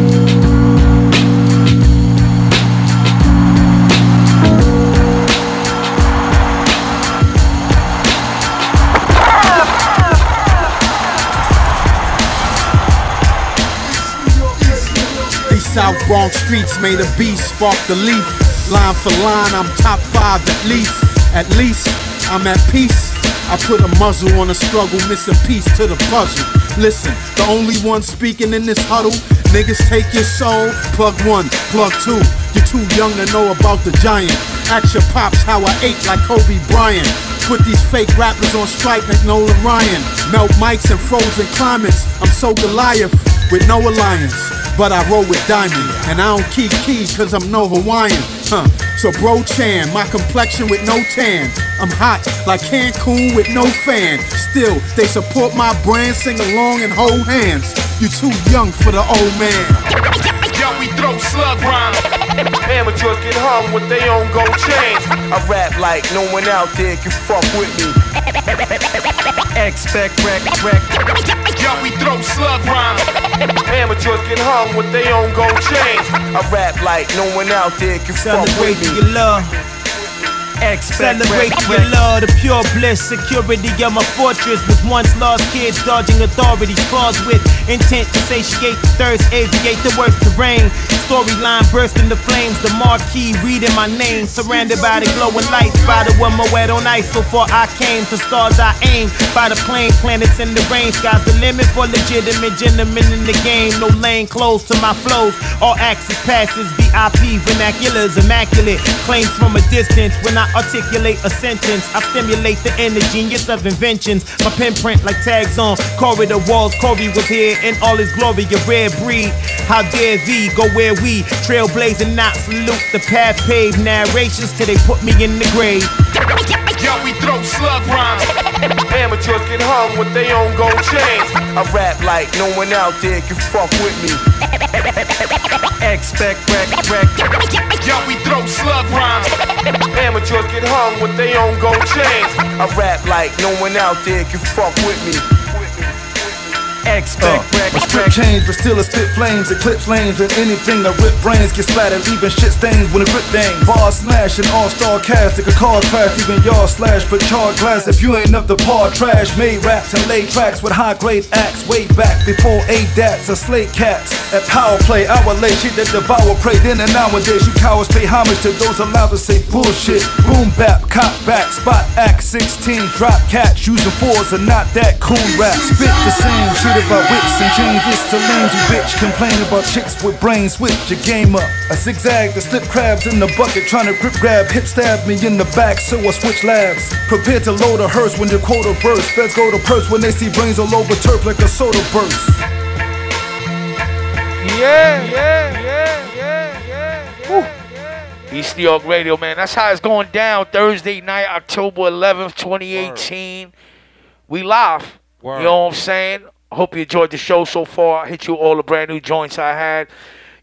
South Bronx streets made a beast, spark the leaf. Line for line, I'm top five at least. At least, I'm at peace. I put a muzzle on a struggle, missing piece to the puzzle. Listen, the only one speaking in this huddle Niggas take your soul, plug one, plug two. You're too young to know about the giant. Ask your pops how I ate like Kobe Bryant. Put these fake rappers on strike like Nolan Ryan. Melt mics in frozen climates. I'm so Goliath with no alliance. But I roll with Diamond, and I don't keep key cause I'm no Hawaiian. Huh. So bro Chan, my complexion with no tan. I'm hot like Cancun with no fan. Still, they support my brand, sing along and hold hands. You too young for the old man. Yo, we throw slug rhymes. Amateurs get hung with their own gold chains. I rap like no one out there can fuck with me. Expect wreck, wreck. Yo, we throw slug rhymes. Amateurs get hung with their own gold chains. I rap like no one out there can fuck with me. your love. Celebrate your love, the pure bliss, security of my fortress. Was once lost kids dodging authorities, claws with intent to satiate the thirst, aviate the worst terrain. Storyline burst into flames, the marquee reading my name. Surrounded by the glowing lights, by the one wet on ice. So far I came, to stars I aim. By the plane, planets in the rain. Sky's the limit for legitimate gentlemen in the game. No lane closed to my flows. All access passes, VIP vernaculars, immaculate. Claims from a distance when I articulate a sentence. I stimulate the inner genius of inventions. My pen print like tags on corridor walls. Corey was here in all his glory, a rare breed. How dare thee go where we trailblazing, not salute the path paved. Narrations till they put me in the grave. Yo, we throw slug rhymes. Amateurs get hung with their own gold chains. I rap like no one out there can fuck with me. Expect wreck, wreck. Yo, we throw slug rhymes. Amateurs get hung with their own gold chains. I rap like no one out there can fuck with me. Expect wreck, My script change, but still I spit flames, eclipse lanes, and anything I rip brains get splattered, leaving shit stains when it rip things. Bars smash, an all-star cast, like a car crash, even y'all slash, but charred glass. If you ain't up to par, trash, made raps and laid tracks with high-grade acts, way back before ADATs or slate cats. At power play, I will lay shit that devour prey. Then and nowadays, you cowards pay homage to those allowed to say bullshit. Boom bap, cop back, spot act 16, drop cats, using fours and not that cool rap. Spit the same shit about whips and chains. It's to lames, you bitch. Complain about chicks with brains. Switch your game up. I zigzag the slip crabs in the bucket, trying to grip grab. Hip stab me in the back, so I switch labs. Prepare to load a hearse when the quota verse. Feds go to purse when they see brains all over turf like a soda burst. Yeah, yeah, yeah, yeah, yeah. East New York Radio, man. That's how it's going down Thursday night, October 11th, 2018. We live. You know what I'm saying? Hope you enjoyed the show so far. I hit you all the brand new joints I had.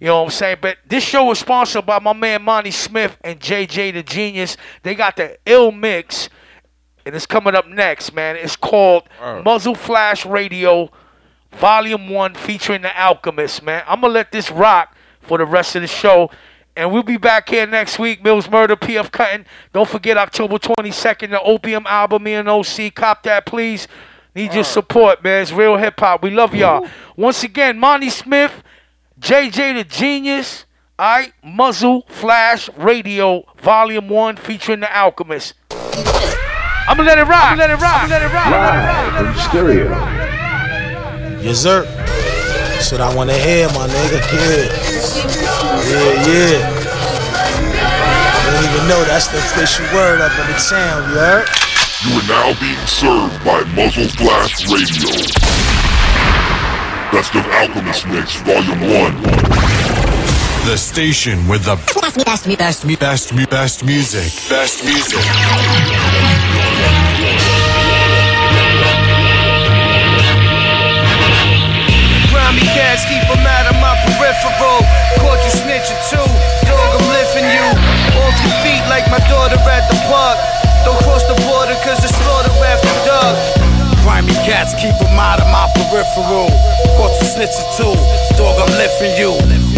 You know what I'm saying? But this show was sponsored by my man Monte Smith and JJ the Genius. They got the ill mix, and it's coming up next, man. It's called Muzzle Flash Radio Volume 1 featuring The Alchemist, man. I'm going to let this rock for the rest of the show. And we'll be back here next week. Mills Murder, PF Cuttin. Don't forget October 22nd, the Opium album, me and OC. Cop that, please. Need your uh. support, man. It's real hip hop. We love y'all. Once again, Monte Smith, JJ the Genius, all right, Muzzle Flash Radio, Volume 1, featuring The Alchemist. I'm gonna let it rock. I'm gonna let it rock. I'm gonna let it rock. I'm gonna let it rock. From stereo. Yes, sir. That's what I want to hear, my nigga. Yeah. Yeah, yeah. I don't even know that's the official word up in the town, you heard? You are now being served by Muzzle Flash Radio. Best of Alchemist Mix, Volume 1. The station with the best, best, best, best, best, best music. Best music. Grimy cats keep 'em out of my peripheral. Caught you snitching too. Dog, I'm lifting you off your feet like my daughter at the park. Don't cross the border cause it's slaughter after dark. Grimy cats keep 'em out of my peripheral. Caught you snitching too. Dog, I'm lifting you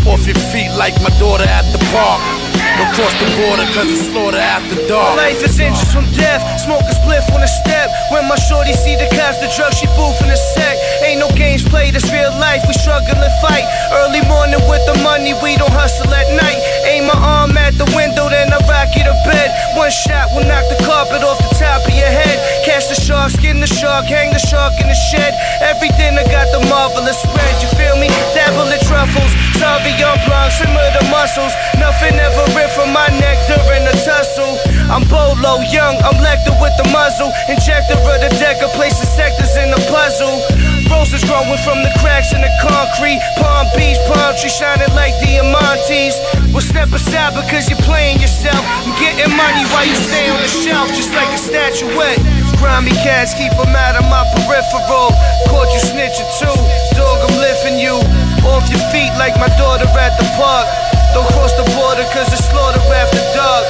off your feet like my daughter at the park. Don't cross the border cause it's slaughter after dark. Life is inches from death. Smoke a spliff on a step. When my shorty see the cops, the drugs, she booth in a sec. Ain't no games played, it's real life. We struggle and fight. Early morning with the money, we don't hustle at night. Aim my arm at the window, then I rock you to bed. One shot will knock the carpet off the top of your head. Catch the shark, skin the the shark, hang the shark in the shed. Every dinner got the marvelous spread, you feel me? Dabble in truffles, Sauvignon Blanc, simmer the muscles. Nothing ever from my neck during a tussle. I'm Bolo, young, I'm Lecter with the muzzle. Injector of the decker, placing sectors in the puzzle. Roses growing from the cracks in the concrete. Palm Beach, palm tree shining like diamantes. Well, step aside because you're playing yourself. I'm getting money while you stay on the shelf, just like a statuette. Grimy cats keep them out of my peripheral. Caught you snitching too. Dog, I'm lifting you off your feet like my daughter at the park. Don't cross the border cause it's slaughter after dark.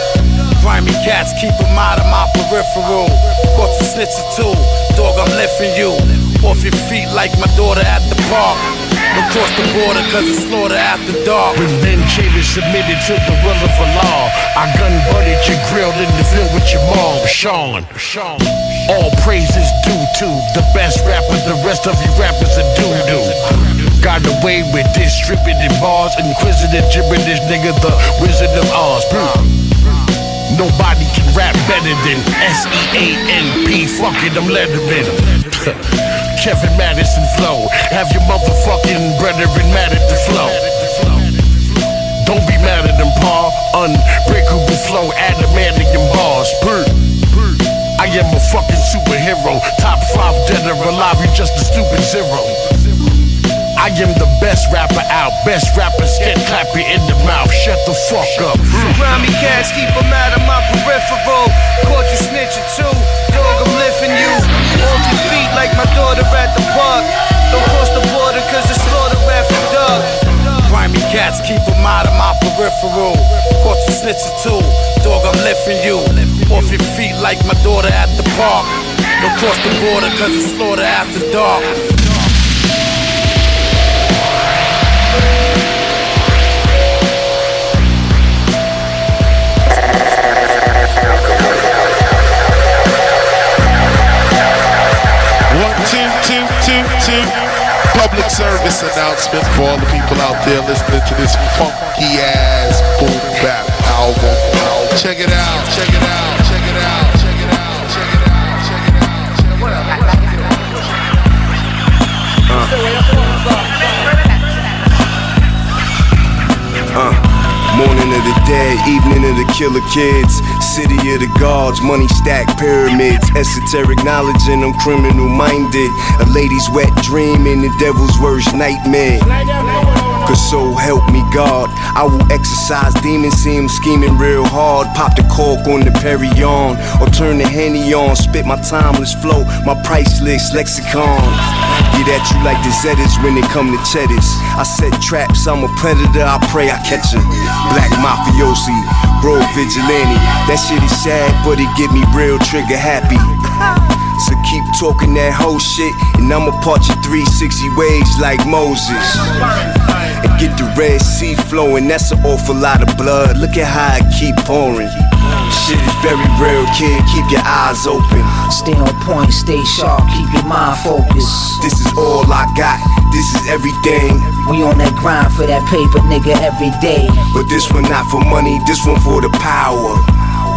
Grimy cats keep them out of my peripheral. Caught you snitching too. Dog, I'm lifting you off your feet like my daughter at the park. Don't cross the border cause it's slaughter after dark. When Ben Chavis submitted to the will of the law. I gun butted your grill in the field with your mom, Sean. Sean. All praise is due to the best rapper, the rest of you rappers are doo-doo. Got away with distributed bars, inquisitive gibberish, nigga, the Wizard of Oz. Nobody can rap better than S-E-A-N-P, fuck it, I'm Letterman. Kevin Madison flow. Have your motherfucking brethren mad at the flow. Don't be mad at them, Paul. Unbreakable flow, adamantium bars. Brr. I am a fucking superhero. Top five dead or alive, you just a stupid zero. I am the best rapper out. Best rapper, skin clap you in the mouth. Shut the fuck up. Grimy cats keep them out of my peripheral. Caught you snitching too. Dog, I'm lifting you. Off your feet like my daughter at the park. Don't cross the border cause it's slaughter after dark. Grimy cats keep them out of my peripheral. Caught you snitching too. Dog, I'm lifting you. Off your feet like my daughter at the park. Don't cross the border cause it's slaughter after dark. One, two, two, two, two. Public service announcement for all the people out there listening to this funky ass boom bap album. Check it out, check of the dead, evening of the killer kids, city of the gods, money stacked pyramids, esoteric knowledge and I'm criminal minded. A lady's wet dream in the devil's worst nightmare. Cause so help me God, I will exercise demons, see him scheming real hard. Pop the cork on the Perry on, or turn the Henny on. Spit my timeless flow, my priceless lexicon. Get at you like the Zetas when they come to cheddars. I set traps, I'm a predator, I pray I catch her. Black mafiosi, bro vigilante. That shit is sad, but it get me real trigger happy. So keep talking that whole shit, and I'ma part you 360 ways like Moses. And get the Red Sea flowing, that's an awful lot of blood. Look at how it keep pouring. Shit is very real, kid. Keep your eyes open. Stay on point, stay sharp, keep your mind focused. This is all I got. This is everything. We on that grind for that paper, nigga, every day. But this one not for money, this one for the power.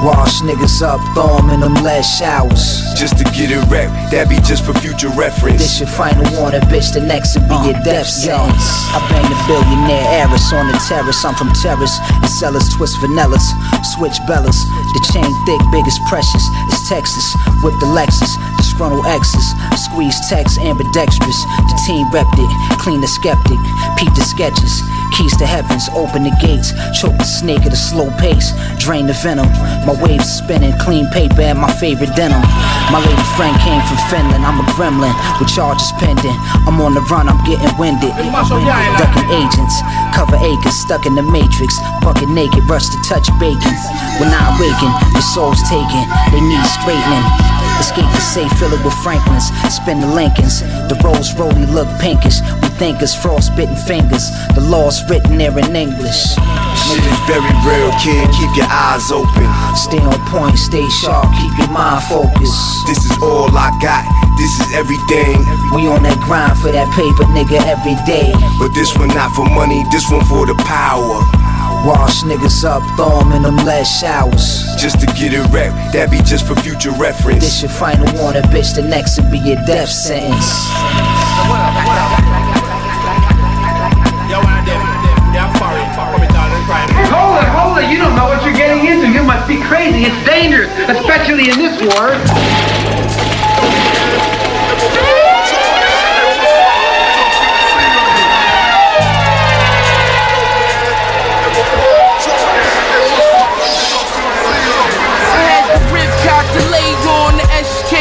Wash niggas up, throw 'em in them last showers. Just to get it rep, that be just for future reference. This your final warning, bitch. The next will be your uh, death sentence. I bang the billionaire heiress on the terrace. I'm from terrace. The sellers twist vanillas, switch bellas. The chain thick, big as precious. It's Texas with the Lexus. the Disgruntled exes, squeeze text ambidextrous. The team repped it, clean the skeptic. Peep the sketches. Keys to heavens, open the gates. Choke the snake at a slow pace. Drain the venom. My waves spinning, clean paper and my favorite denim. My lady friend came from Finland. I'm a gremlin with charges pending. I'm on the run, I'm getting winded. Ducking agents, cover acres, stuck in the matrix. Bucket naked, rush to touch bacon. When I awaken, your soul's taken. They need straightening. Escape the safe, fill it with Franklins. Spin the Lincolns. The rolls rolly look pinkish. We think it's frostbitten fingers. The law's written there in English. Shit is very real, kid. Keep your eyes open. Stay on point, stay sharp, keep your mind focused. This is all I got. This is everything. We on that grind for that paper, nigga, every day. But this one not for money, this one for the power. Wash niggas up, throw 'em in them last showers. Just to get it wrecked, that be just for future reference. This your final warning, bitch. The next will be your death sentence. It. You don't know what you're getting into. You must be crazy. It's dangerous, especially in this war.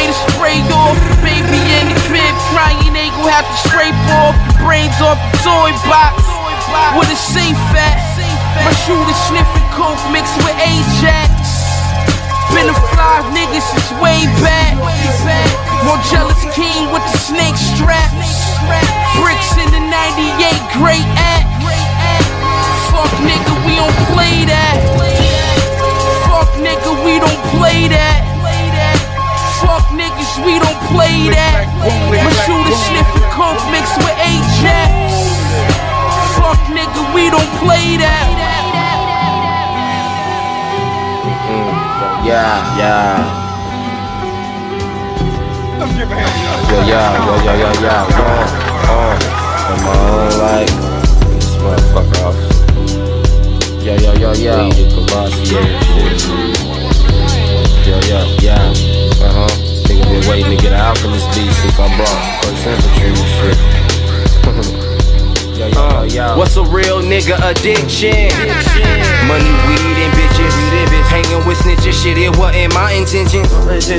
Spray off. Baby in the crib crying, they gon' have to scrape off the brains off the toy box. With a safe at, my shooter sniffing coke mixed with Ajax. Been a fly nigga since way back. More jealous king with the snake straps. Bricks in the 98 great act. Fuck nigga, we don't play that. Fuck nigga, we don't play that. Fuck niggas, we don't play that. My shooter sniffing coke mixed with Ajax. Fuck nigga, we don't play that. Yeah, yeah. Yo, Yeah, yeah, yeah, yeah, yeah, yeah. Uh, uh, come on, like this motherfucker off. Yeah, yeah, yeah, yeah. Lead the Cavassier. Yeah, yeah, yeah. Uh huh. Nigga been waiting to get an alchemist beat since I brought first infantry and shit. Uh, yeah. What's a real nigga addiction? Money, weed, and bitches. Hanging with snitches, shit, it wasn't my intention.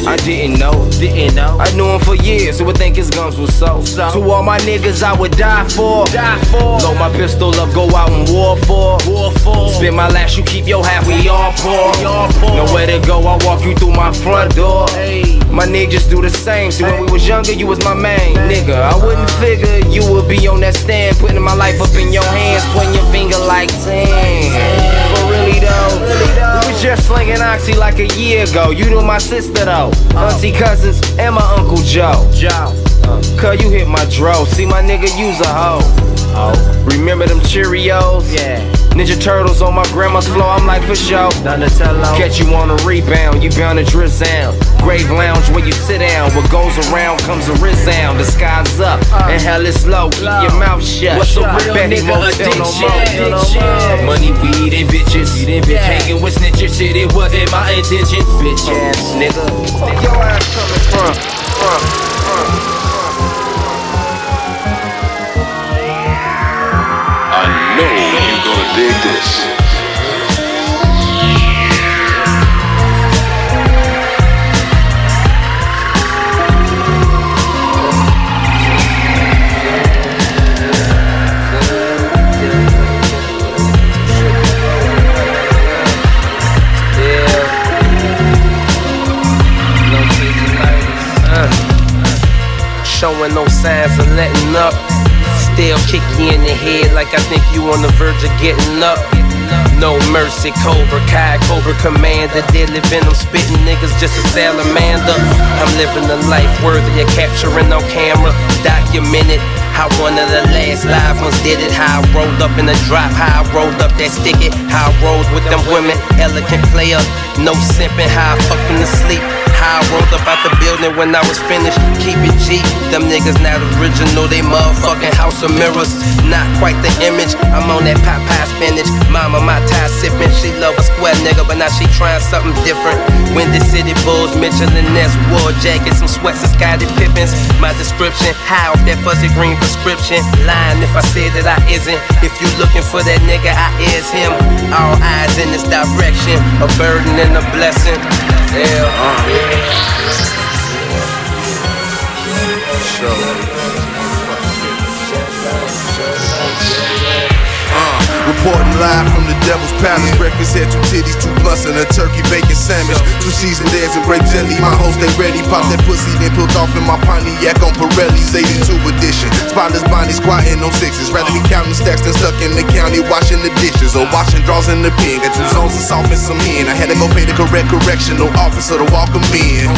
I didn't know, didn't know. I knew him for years, so would think his guns was so. To all my niggas, I would die for. Die for. Load my pistol up, go out and war for. War for. Spend my last, you keep your half, we all poor. Nowhere to go, I walk you through my front door. My niggas do the same. See, when we was younger, you was my main nigga. I wouldn't figure you would be on that stand, putting my life up in your hands, pointing your finger like, damn. For really though, we was just slinging oxy like a year ago. You knew my sister though, auntie cousins, and my uncle Joe. Joe. Cause you hit my dro. See my nigga use a hoe. Oh. Remember them Cheerios? Yeah. Ninja Turtles on my grandma's floor, I'm like for sure. Donatello. Catch you on a rebound, you bound to drizzle. Grave lounge where you sit down. What goes around comes a resound. The sky's up uh. and hell is low. Keep your mouth shut. What's a real Betty nigga Motel no addiction? more. Money, weed, and bitches. Hanging with snitches, shit, it wasn't my intention. Bitch ass nigga. Fuck your ass coming from? From, from. I know you're gonna dig. Showing no signs of letting up. Still kick you in the head I think you on the verge of getting up. No mercy, Cobra Kai, Cobra Commander, deadly venom, spitting niggas just a salamander. I'm living a life worthy of capturing on camera, documented. How one of the last live ones did it. How I rolled up in the drop, how I rolled up that stick it. How I rolled with them women, elegant player, no simping. How I to sleep. How I rolled up out the building when I was finished. Keep it G. Them niggas not original, they motherfucking house of mirrors. Not quite the image. I'm on that pie pie spinach. Mama, my tie sipping. She love a square nigga, but now she trying something different. Windy City Bulls, Mitchell and Ness, war jacket, some sweats and Scottie Pippins. My description, high off that fuzzy green prescription. Lying if I say that I isn't. If you looking for that nigga, I is him. All eyes in this direction, a burden and a blessing. Yeah, uh. Uh, reporting live from Devil's Palace. Breakfast had two titties, two blunts, and a turkey bacon sandwich. Two seasoned eggs and grape jelly. My host they ready. Pop that pussy, then peeled off in my Pontiac on Pirelli's 82 edition. Spotless Bonnie squatting on sixes. Rather be counting stacks than stuck in the county washing the dishes or washing drawers in the pen. Got two zones of soft and some hen. I had to go pay the correct correctional officer to walk 'em in.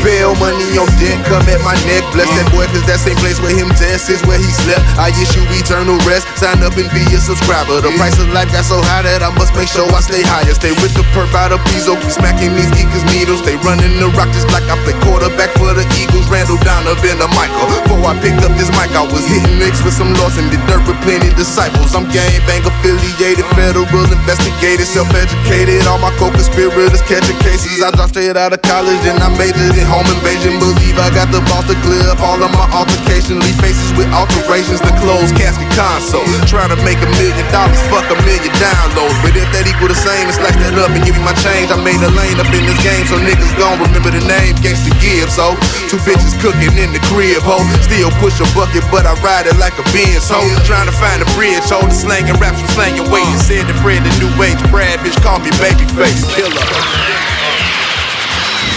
Bail money on deck, come at my neck. Bless that boy, cause that same place where him test is where he slept. I issue eternal rest. Sign up and be a subscriber. The price of life got so high that I must make sure I stay higher. Stay with the perp out of Piso. Smacking these geekers needles. They running the rock just like I play quarterback for the Eagles. Randall Donovan, a Michael. Before I picked up this mic, I was hitting licks with some lost in the dirt with plenty disciples. I'm gang bang affiliated, federal investigated, self-educated. All my co-conspirators catching cases. I dropped straight out of college and I majored in home invasion. Believe I got the boss to clear up all of my altercations. Leave faces with alterations, the closed casket console. Trying to make a million dollars, fuck a million downloads. But if that equal the same, and slice that up and give me my change. I made a lane up in this game, so niggas gon' remember the name. Gangsta Gibbs, so two bitches cooking in the crib, ho. Still push a bucket, but I ride it like a Benz, ho. Trying to find a bridge, ho. The slang slanging raps from slanging weight. Said the Fred, the new age Brad, bitch, call me babyface killer.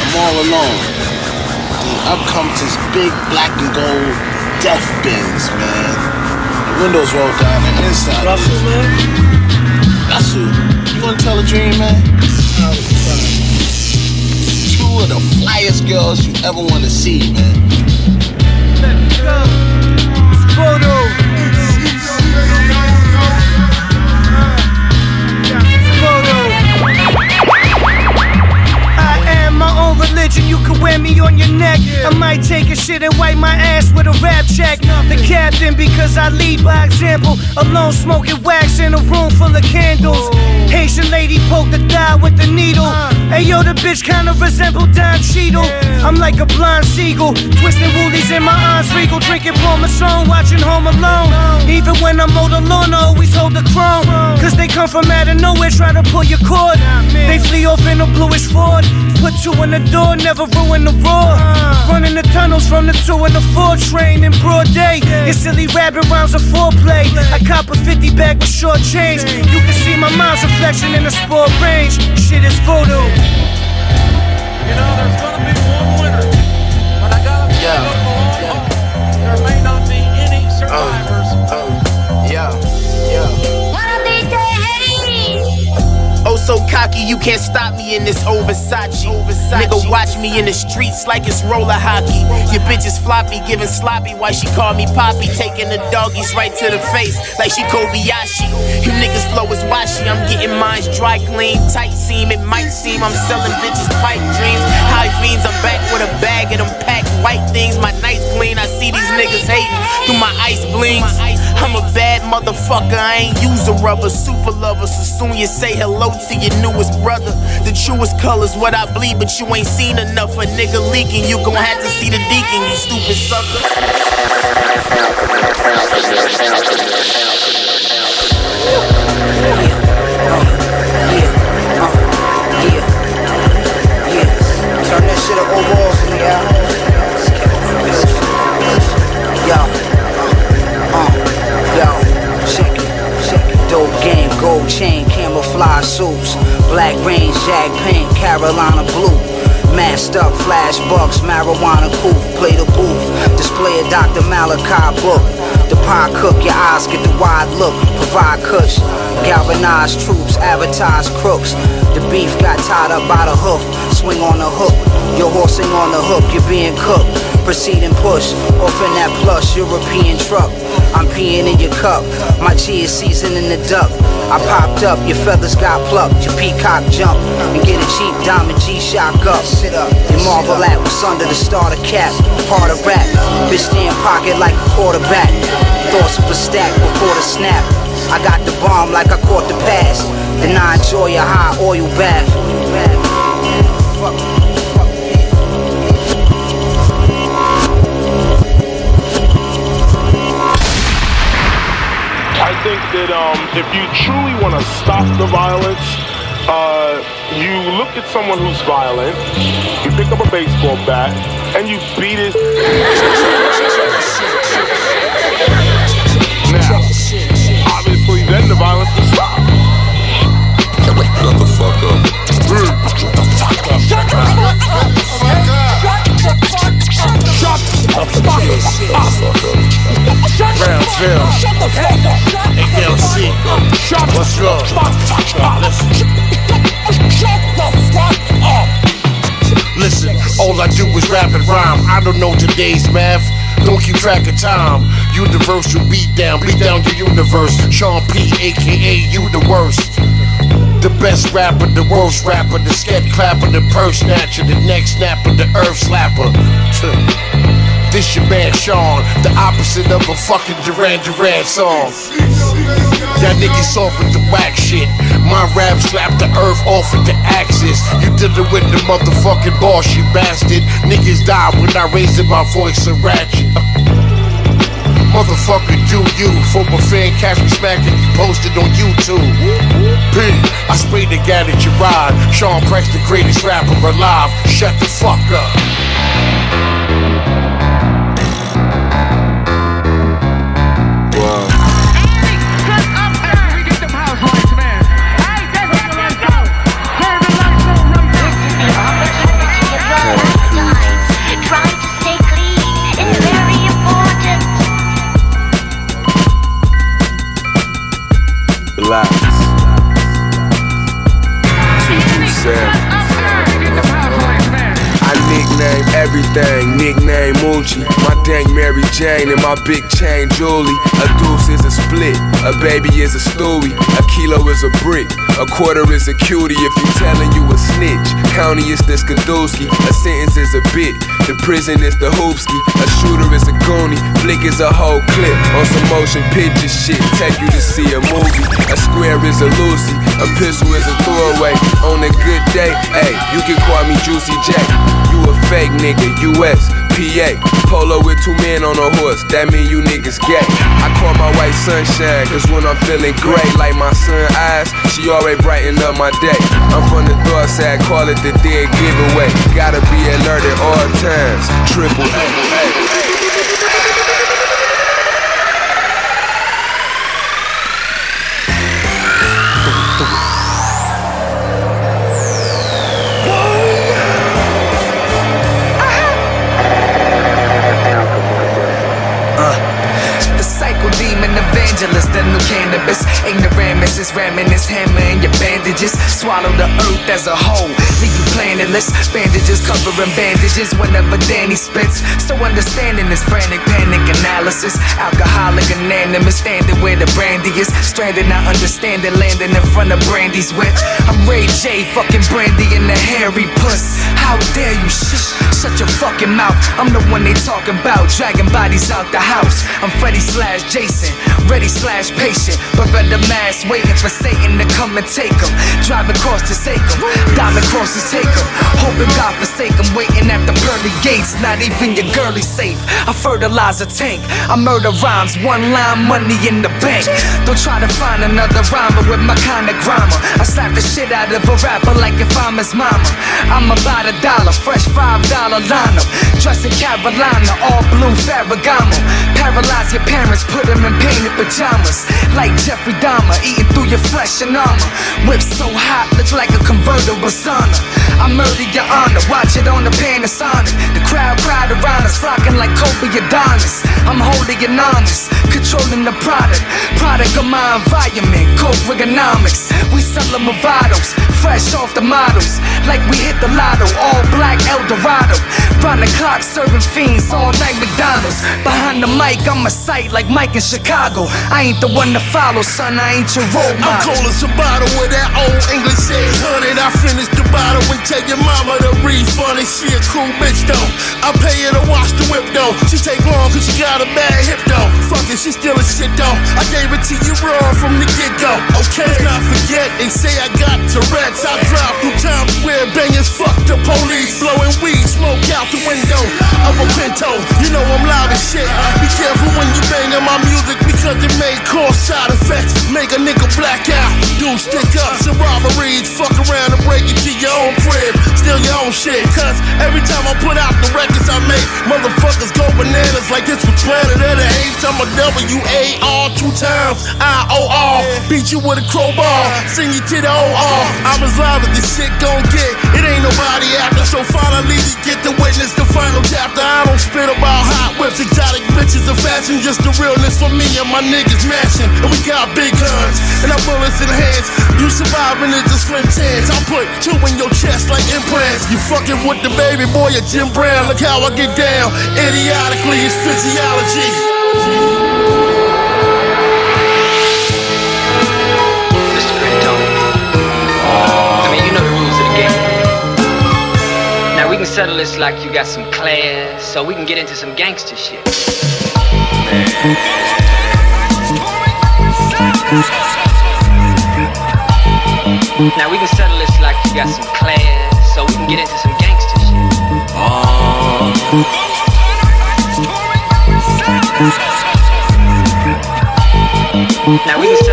I'm all alone. I've come to this big black and gold death bins, man. The windows rolled down, the inside. Russell, man. Russell, you wanna tell a dream, man? Two of the flyest girls you ever wanna see, man. Let me go. It's photo. I religion, you can wear me on your neck. I might take a shit and wipe my ass with a rap check. The captain, because I lead by example. Alone smoking wax in a room full of candles. Oh. Haitian lady poked the thigh with the needle. Uh. Hey yo, the bitch kinda resemble Don Cheadle. I'm like a blind seagull, twisting woolies in my arms, regal, drinking Parmesan, watching Home Alone. Oh. Even when I'm mold alone, I always hold the chrome. Oh. Cause they come from out of nowhere, try to pull your cord. They flee off in a bluish Ford. Put two in the door, never ruin the roar. Running the tunnels from the two and the four train in broad day. Your silly rabbit rounds of foreplay. I cop a 50 bag with short change. You can see my mind's reflection in the sport range. Shit is voodoo. You know, there's gonna be one winner, but I gotta be Yeah. yeah. There may not be any oh. survivors. Yeah, so cocky, you can't stop me in this over Versace. Nigga, watch me in the streets like it's roller hockey. Your bitch is floppy, giving sloppy. Why she call me Poppy? Taking the doggies right to the face like she Kobayashi. You niggas flow is washy. I'm getting mines dry clean, tight seam. It might seem I'm selling bitches pipe dreams. High fiends, I'm back with a bag of them packed white things. My nights clean. I see these niggas hating through my ice blings. I'm a bad motherfucker. I ain't use a rubber. Super lover. So soon you say hello to your newest brother. The truest colors, what I bleed, but you ain't seen enough. A nigga leaking, you gon' have to see the deacon, you stupid sucker. Turn camouflage suits, black range, jag paint, Carolina blue. Masked up, flash bucks, marijuana coupe, play the booth, display a Dr. Malachi book. The pie cook, your eyes get the wide look, provide kush, galvanized troops, advertise crooks. The beef got tied up by the hoof, swing on the hook. Your horse ain't on the hook, you're being cooked. Proceed and push, off in that plush European truck. I'm peeing in your cup, my is seasoning the duck. I popped up, your feathers got plucked, your peacock jump and get a cheap diamond G-Shock up. Sit up, you marvel at what's under the starter cap. Part of rap, bitch in pocket like a quarterback. Thoughts of a stack before the snap. I got the bomb like I caught the pass. Then I enjoy a high oil bath. Think that um, if you truly want to stop the violence, uh, you look at someone who's violent, you pick up a baseball bat, and you beat it. Now, obviously, then the violence will stop. Shut the fuck up. Shut the fuck up. Shut the fuck up. Shut the fuck up. Brownsville. Shut the fuck up. ALC. Shut What's the wrong? fuck up. Listen. Shut the fuck up. Listen, all I do is rap and rhyme. I don't know today's math. Don't keep track of time. Universal beat down, beat down your universe. Sean P, aka you the worst. The best rapper, the worst rapper, the scat clapper, the purse snatcher, the neck snapper, the earth slapper. This your man Sean, the opposite of a fucking Duran Duran song. Y'all niggas soft with the whack shit. My rap slapped the earth off with the axis. You dealing with the motherfucking boss, you bastard. Niggas die when I raise my voice a ratchet. Motherfucker, do you? Former fan catch me smacking you posted on YouTube. P, I sprayed the guy that you ride. Sean Price, the greatest rapper alive. Shut the fuck up. Jane and my big chain Julie. A deuce is a split, a baby is a stewie, a kilo is a brick, a quarter is a cutie. If you telling you a snitch, county is the Skadowski, a sentence is a bit, the prison is the hoopski, a shooter is a goonie, flick is a whole clip on some motion picture shit. Take you to see a movie, a square is a Lucy, a pistol is a throwaway. On a good day, hey, you can call me Juicy J. You a fake nigga, US, PA. Polo with two men on a horse, that mean you niggas gay. I call my white sunshine, cause when I'm feeling great, like my sun eyes, she always brighten up my day. I'm from the north side, call it the dead giveaway. Gotta be alert at all times. Triple A. cannabis. Ignoramus is ramming his hammer in your bandages. Swallow the earth as a whole. Leave you planetless. Bandages covering bandages whenever Danny spits. So understanding this frantic panic analysis. Alcoholic anonymous, standing where the brandy is. Stranded, not understanding, landing in front of Brandy's whip. I'm Ray J, fucking Brandy in the hairy puss. How dare you shush? Shut your fucking mouth. I'm the one they talking about. Dragging bodies out the house. I'm Freddy slash Jason. Ready slash patient. But red the mask waiting for Satan to come and take him. Drive across to take him. Diamond crosses take him. Hoping God forsake him. Waiting at the pearly gates. Not even your girlie safe. I fertilize a tank. I murder rhymes. One line money in the bank. Don't try to find another rhymer with my kind of grammar. I slap the shit out of a rapper like if I'm his mama. I'm about a dollar. Fresh five dollar lineup. Dressed in Carolina. All blue Ferragamo. Paralyze your parents. Put them in painted pajamas. Like Jeffrey Dahmer. Eating through your flesh and armor. Whip so hot. Look like a convertible sauna. I murder your honor. Watch it on the Panasonic. The crowd crowd around us. Flocking like Kobe Adonis. I'm holding it honest. Controlling the product. Product of my environment. Coke Reaganomics. We sellin' Movados. Fresh off the models. Like we hit the lotto. All black Eldorado. Round the clock serving fiends. All night McDonald's. Behind the mic, I'm a sight like Mike in Chicago. I ain't the one to follow, son. I ain't your role model. I'm cold as a bottle with that old English 800. I finished the bottle and tell your mama to refund it. She a cool bitch though. I pay her to wash the whip though. She take long cause she got a bad hip though. Fuck it, she still a shit though. I gave it to you raw from the get go. Okay, let's not forget and say I got Tourette's. I drive through Times Square banging fuck the police. Blowing weed, smoke out the window of a Pinto. You know I'm loud as shit. Be careful when you banging my music because it may cause side effects. Make a nigga black out. Do stick ups and robberies. Fuck around and break it to your own crib. Steal your own shit. Cause every time I put out the records I make, motherfuckers go bananas like this was planet of the apes. I'm a W A R two times. I O. Beat you with a crowbar. Send you to the OR. I'm as live as this shit gon' get. It ain't nobody after. So finally you get to witness the final chapter. I don't spit about hot whips, exotic bitches, and fashion. Just the realness for me and my niggas mashing. And we got big guns. and I'm bullets in hands. You surviving is a slim chance. I'll put two in your chest like implants. You fucking with the baby boy at Jim Brown. Look how I get down. Idiotically, it's physiology. Can settle this like you got some class, so we can get into some gangster shit. Now we can settle this like you got some class, so we can get into some gangster shit. Now we can settle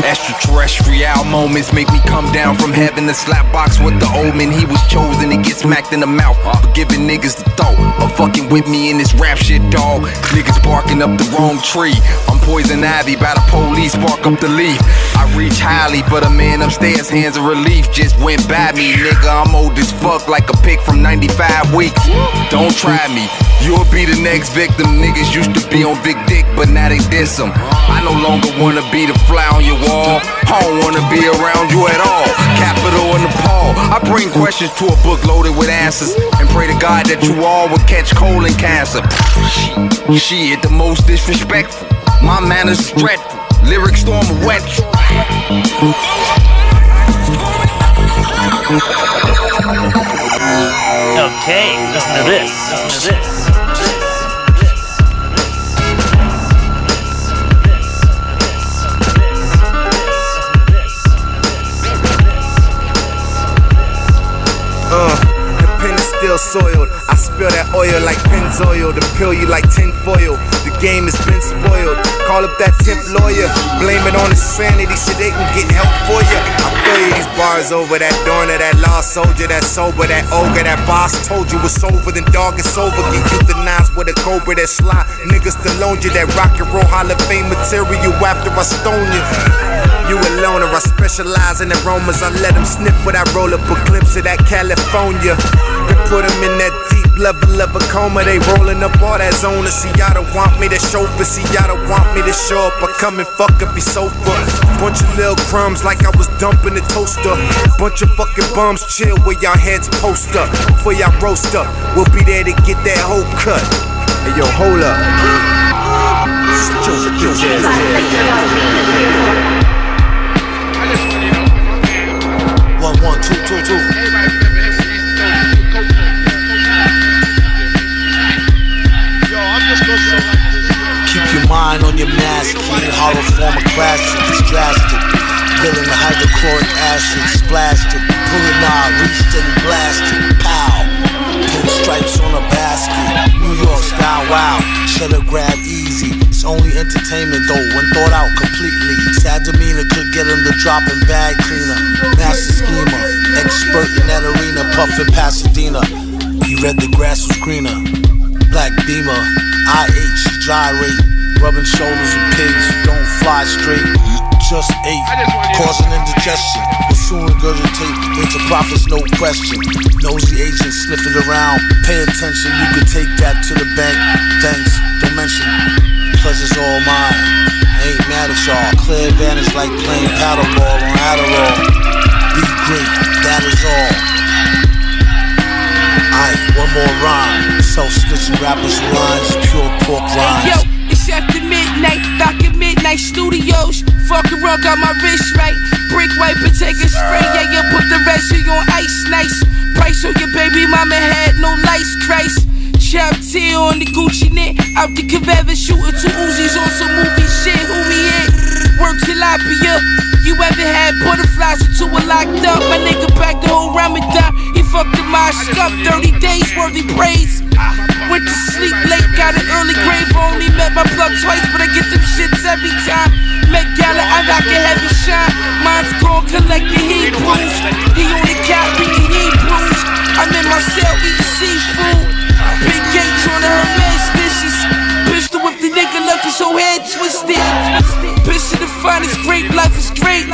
extraterrestrial moments make me come down from heaven to slap box with the omen. He was chosen to get smacked in the mouth for giving niggas the thought of fucking with me in this rap shit, dog. Niggas barking up the wrong tree. I'm poison ivy by the police, bark up the leaf. I reach highly for the man upstairs, hands of relief just went by me, nigga. I'm old as fuck, like a pick from 95 weeks. Don't try me. You'll be the next victim. Niggas used to be on Big Dick, but now they diss 'em. I no longer wanna be the fly on your wall. I don't wanna be around you at all. Capital in the. I bring questions to a book loaded with answers and pray to God that you all will catch colon cancer. Shit, shit, the most disrespectful. My manners is dreadful. Lyric storm wet. Okay, listen to this. Listen to this. Uh, the pen is still soiled. I spill that oil like Pennzoil. To pill you like tinfoil. The game has been spoiled. Call up that temp lawyer. Blame it on insanity so they can get help for you. I throw you these bars over that donor, that lost soldier, that sober, that ogre, that boss told you it's over. Then dog it's over. Get euthanized with a cobra that sly. Niggas still own you. That rock and roll Hall of Fame material after I stone you. You a loner, I specialize in aromas. I let them sniff when I roll up a glimpse of that California. Then put them in that deep level of a coma. They rolling up all that zona. See, y'all don't want me to show chauffeur. See, y'all don't want me to show up. I come and fuck up your sofa. Bunch of little crumbs like I was dumping the toaster. Bunch of fucking bums chill where y'all heads post up. Before y'all roast up, we'll be there to get that whole cut. Hey, yo, hold up. One, one, two, two, two. Keep your mind on your mask. Clean hollow form of classic. It's drastic. Villain the hydrochloric acid. Splashed it. Pull a knob. Reached and blasted. Pow. Pinstripes on a basket. New York style. Wow. Grab easy. It's only entertainment though. When thought out completely. Sad demeanor could get him the drop and bag cleaner. Master schemer. Expert in that arena. Puffin' Pasadena. He read the grass was greener. Black beamer. IH gyrate. Rubbing shoulders with pigs who don't fly straight. Just ate, causing indigestion. Will soon regurgitate into profits, no question. Nosy agents sniffing around. Pay attention, you could take that to the bank. Thanks, don't mention. Pleasure's all mine. I ain't mad at y'all. Clear advantage like playing paddleball on Adderall. Be great, that is all. Aight, one more rhyme. Self-snitching rappers lines, pure pork Hey lines. yo, it's after midnight, back at Midnight Studios. Fucking around, got my wrist right. Brick wipe and take a spray. Yeah, you put the residue on ice, nice. Price on your baby mama had no lights, Christ. Chop tear on the Gucci knit. Out the Caveva shooting two Uzis on some movie shit. Who me in? Work tilapia. You ever had butterflies until we're locked up? My nigga back the whole Ramadan. He fucked in my scuff. 30 days worthy praise. Went to sleep late, got an early grave. Only met my plug twice, but I get them shits every time. Met Gala, I rock a heavy shine. Mine's gone, collect the heat bruise. He on the couch, reading heat bruise. I'm in my cell eating seafood. Big H on her masticious. Pistol whip the nigga left his whole head twisted. Pistol the finest, great life is great.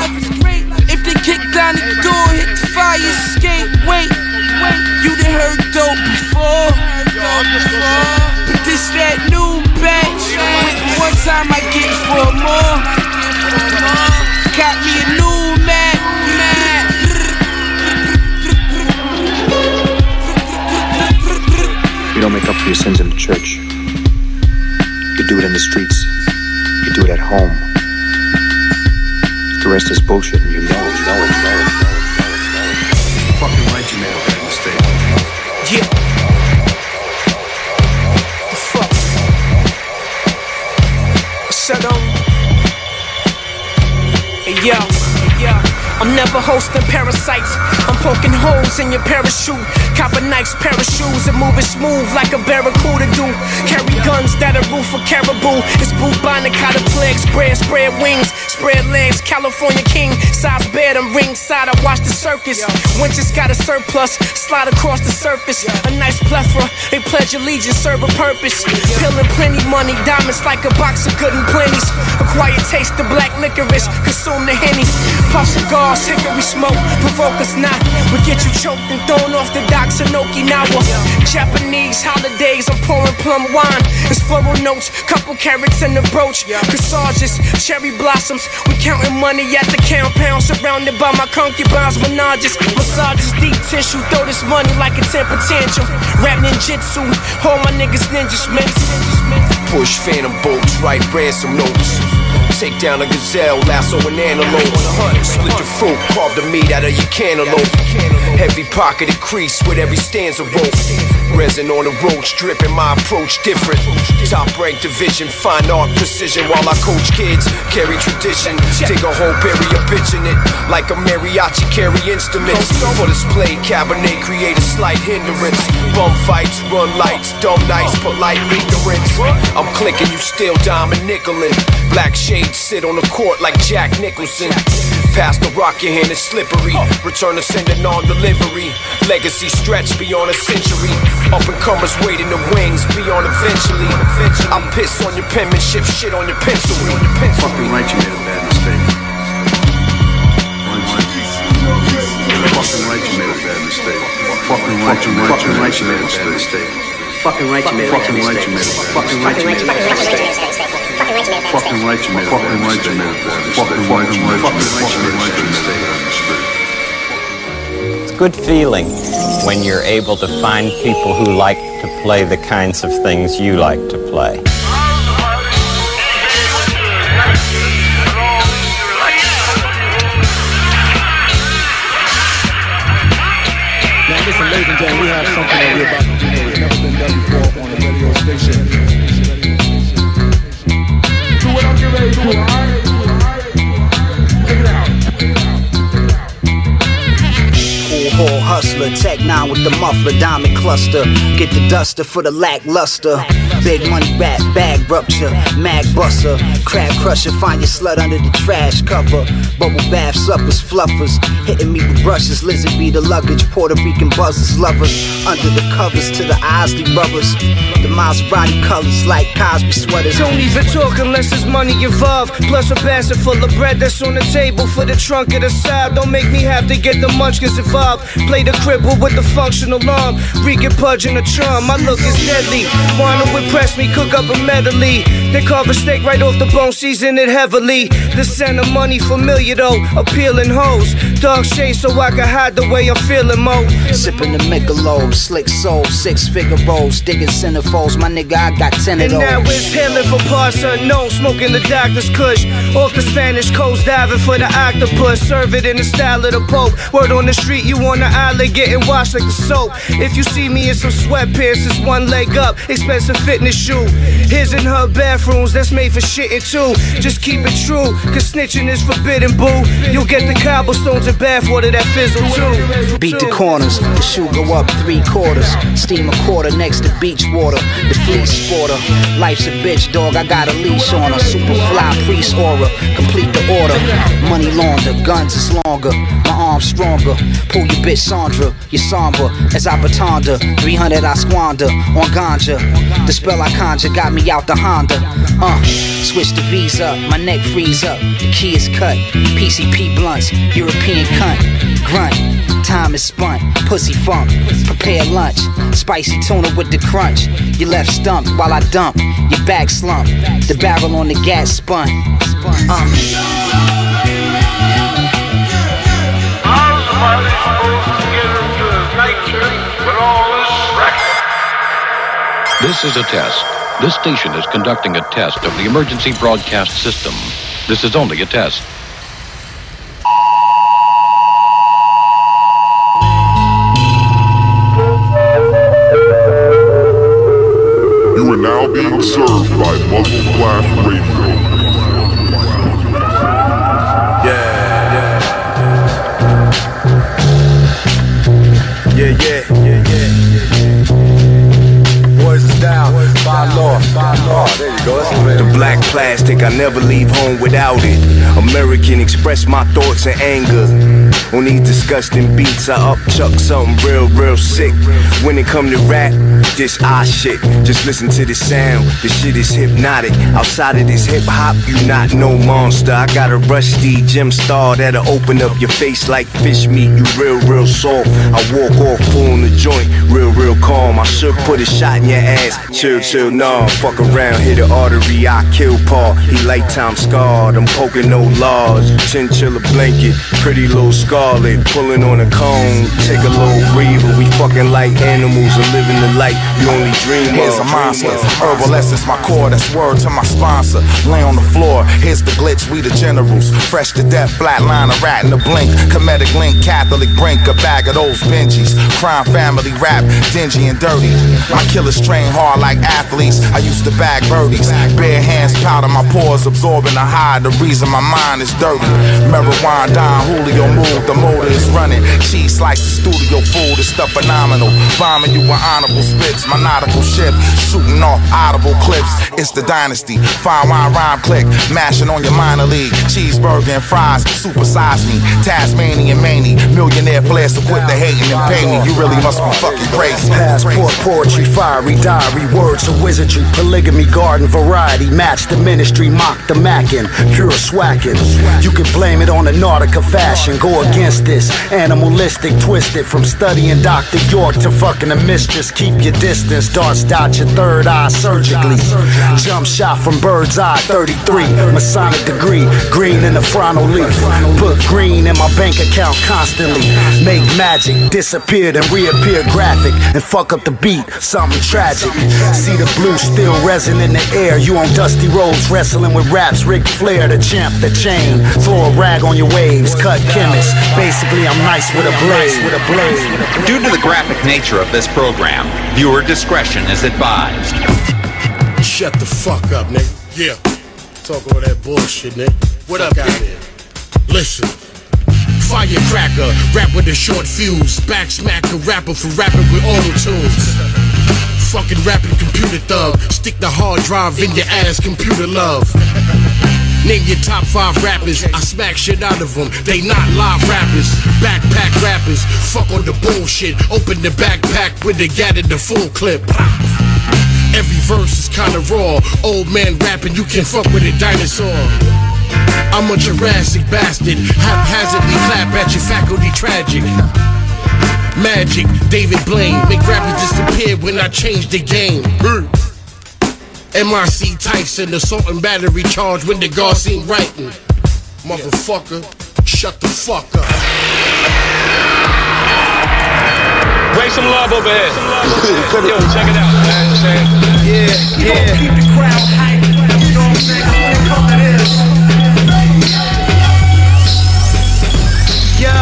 If they kick down the door, hit the fire escape. Wait, you done heard dope before. But this that new batch. One time I get four more. Got me a new You don't make up for your sins in the church. You do it in the streets. You do it at home. The rest is bullshit, and you know it, you know you know. I'm never hosting parasites. I'm poking holes in your parachute. Copper knives, of shoes, and moving smooth like a barracuda do. Carry guns that are roof for caribou. It's bubonic, how the plague spread, spread wings, spread legs. California king, size bed, I'm ringside. I watch the circus. Winches got a surplus, slide across the surface. A nice plethora, they pledge allegiance, serve a purpose. Peeling plenty money, diamonds like a box of good and plenties. A quiet taste of black licorice, consume the henny. Puff cigars, hickory smoke, provoke us not. We get you choked and thrown off the docks in Okinawa. Japanese holidays, I'm pouring plum wine. It's floral notes, couple carrots in the brooch. Corsages, cherry blossoms. We counting money at the compound, surrounded by my concubines, menages. Massages, deep tissue, throw this money like a temper tantrum. Rap ninjutsu, all my niggas ninjas, man. Push phantom bolts, write ransom notes. Take down a gazelle, lasso an antelope. Split the fruit, carve the meat out of your cantaloupe. Heavy pocketed crease with every stanza rope. Resin on the road, stripping my approach different. Top rank division, fine art precision while I coach kids. Carry tradition, dig a hole, bury a bitch in it. Like a mariachi, carry instruments. For display, cabernet create a slight hindrance. Bum fights, run lights, dumb nights, polite ignorance. I'm clicking, you still diamond nickelin'. Black shades sit on the court like Jack Nicholson. Pass the rock, your hand is slippery. Return to sender non-delivery. Legacy stretch beyond a century. Up and comers waiting the wings beyond eventually. I'm piss on your penmanship, shit on your pencil. On your pencil. Fucking right, you made a bad mistake. Fucking right, you made a bad mistake. Fucking right, you made a bad mistake. fucking right, you made a bad mistake. Fucking right, you made a bad Fucking right, you made a Fucking right, you made a. Fucking right, you made a. Fucking right, you made a bad mistake. It's a good feeling when you're able to find people who like to play the kinds of things you like to play. Hustler, tech nine with the muffler, diamond cluster. Get the duster for the lackluster. Big money rap, bag rupture, mag buster, crab crusher. Find your slut under the trash cover. Bubble bath suppers, fluffers, hitting me with brushes. Lizard be the luggage, Puerto Rican buzzers, lovers. Under the covers to the Isley brothers. The Maserati colors like Cosby sweaters. Don't even talk unless there's money involved. Plus a basket full of bread that's on the table for the trunk of the side. Don't make me have to get the munchkins involved. Play the with the functional arm. Regan pudge in the charm. My look is deadly. Wanna impress me, cook up a medley. They carve a steak right off the bone, season it heavily. The scent of money familiar though, appealing hoes. Dark shade so I can hide the way I'm feeling mo. Sipping the Michelob, slick soul, six figure rolls, digging centerfolds. My nigga, I got ten of And now those. it's hailing for parts unknown, smoking the doctor's kush. Off the Spanish coast, diving for the octopus. Serve it in the style of the Pope. Word on the street, you on the island getting washed like the soap. If you see me in some sweatpants, it's one leg up, expensive fitness shoe. His and her bathrooms, that's made for shitting too. Just keep it true, cause snitching is forbidden, boo. You'll get the cobblestones bathwater that fizzle too. Beat the corners, the shoe go up three quarters. Steam a quarter next to beach water. The fleece sporter. Life's a bitch, dog. I got a leash on her. Super fly priest aura. Complete the order. Money launder, guns is longer. My arms stronger. Pull your bitch Sandra. You're somber as I batanda. 300 I squander on ganja. The spell I conjure got me out the Honda. Uh, switch the visa, my neck freeze up. The key is cut. PCP blunts, European cunt. Grunt. Time is spun, pussy funk. Prepare lunch, spicy tuna with the crunch. Your left stumped while I dump, your back slump. The barrel on the gas spun. Uh. This is a test. This station is conducting a test of the emergency broadcast system. This is only a test. Are now being served by Muzzle Flash Radio. Yeah, yeah, yeah, yeah. Boys is down. By law, by law. There you go. The black plastic, I never leave home without it. American express my thoughts and anger. On these disgusting beats, I upchuck something real, real sick. When it come to rap, this ah shit. Just listen to the sound, the shit is hypnotic. Outside of this hip hop, you not no monster. I got a rusty gem star that'll open up your face like fish meat. You real, real soft. I walk off pulling the joint, real, real calm. I should put a shot in your ass. Chill, chill, nah. Fuck around, hit the artery, I kill Paul. He lifetime scarred. I'm poking no laws. Chinchilla blanket, pretty little scarlet. Pulling on a cone, take a little breather. We fucking like animals and living the life you only dream Here's of. a monster. Herbal essence, my core, that's word to my sponsor. Lay on the floor, here's the glitch, we the generals. Fresh to death, flatline, a rat in the blink. Comedic link, Catholic brink, a bag of those Benjis. Crime family rap, dingy and dirty. My killers train hard like athletes. I used to bag birdies. Bare hands powder my pores, absorbing the high. The reason my mind is dirty. Marijuana, Don Julio move, the motor is running. Cheese slices, studio food, is stuff phenomenal. Bombing you with honorable spits, my nautical ship. Shooting off audible clips. It's the dynasty. Fine wine rhyme click, mashing on your minor league. Cheeseburger and fries, supersize me. Tasmanian mania, millionaire flair, so quit the hating and pay me. You really must be fucking crazy. Passport, poetry, fiery diary, words of wizardry, polygamy, garden variety, match the ministry, mock the mackin, pure You can blame it on the Nautica fashion, go against this, animalistic, twisted from studying Dr. York to fucking a mistress. Keep your distance, darts dot your third eye surgically. Jump shot from bird's eye, 33, Masonic degree, green in the frontal leaf. Put green in my bank account constantly. Make magic, disappear then reappear graphic, and fuck up the beat, something tragic. See the blue still resin in the air. You on dusty roads wrestling with raps, Ric Flair, the champ, the chain. Throw a rag on your waves, cut chemist. Basically, I'm nice with a blade, with a blade. Due to the graphic nature of this program, viewer discretion is advised. Shut the fuck up, nigga. Yeah. Talk all that bullshit, nigga. What up, out here? Listen. Firecracker, rap with a short fuse. Back smack a rapper for rapping with auto tunes. Fucking rapping computer thug. Stick the hard drive in your ass, computer love. Name your top five rappers. I smack shit out of them. They not live rappers. Backpack rappers. Fuck on the bullshit. Open the backpack with the gat in the full clip. Every verse is kinda raw. Old man rapping, you can fuck with a dinosaur. I'm a Jurassic bastard. Haphazardly clap at your faculty tragic. Magic, David Blaine. Make rappers disappear when I change the game. MIC Tyson, assault and battery charge when the guard seen writing. Motherfucker, shut the fuck up. Bring some love over here. Yo, check it out. You know what I'm saying? Yeah, yeah. Keep the crowd hype. You know what I'm saying? Come to this. Yo,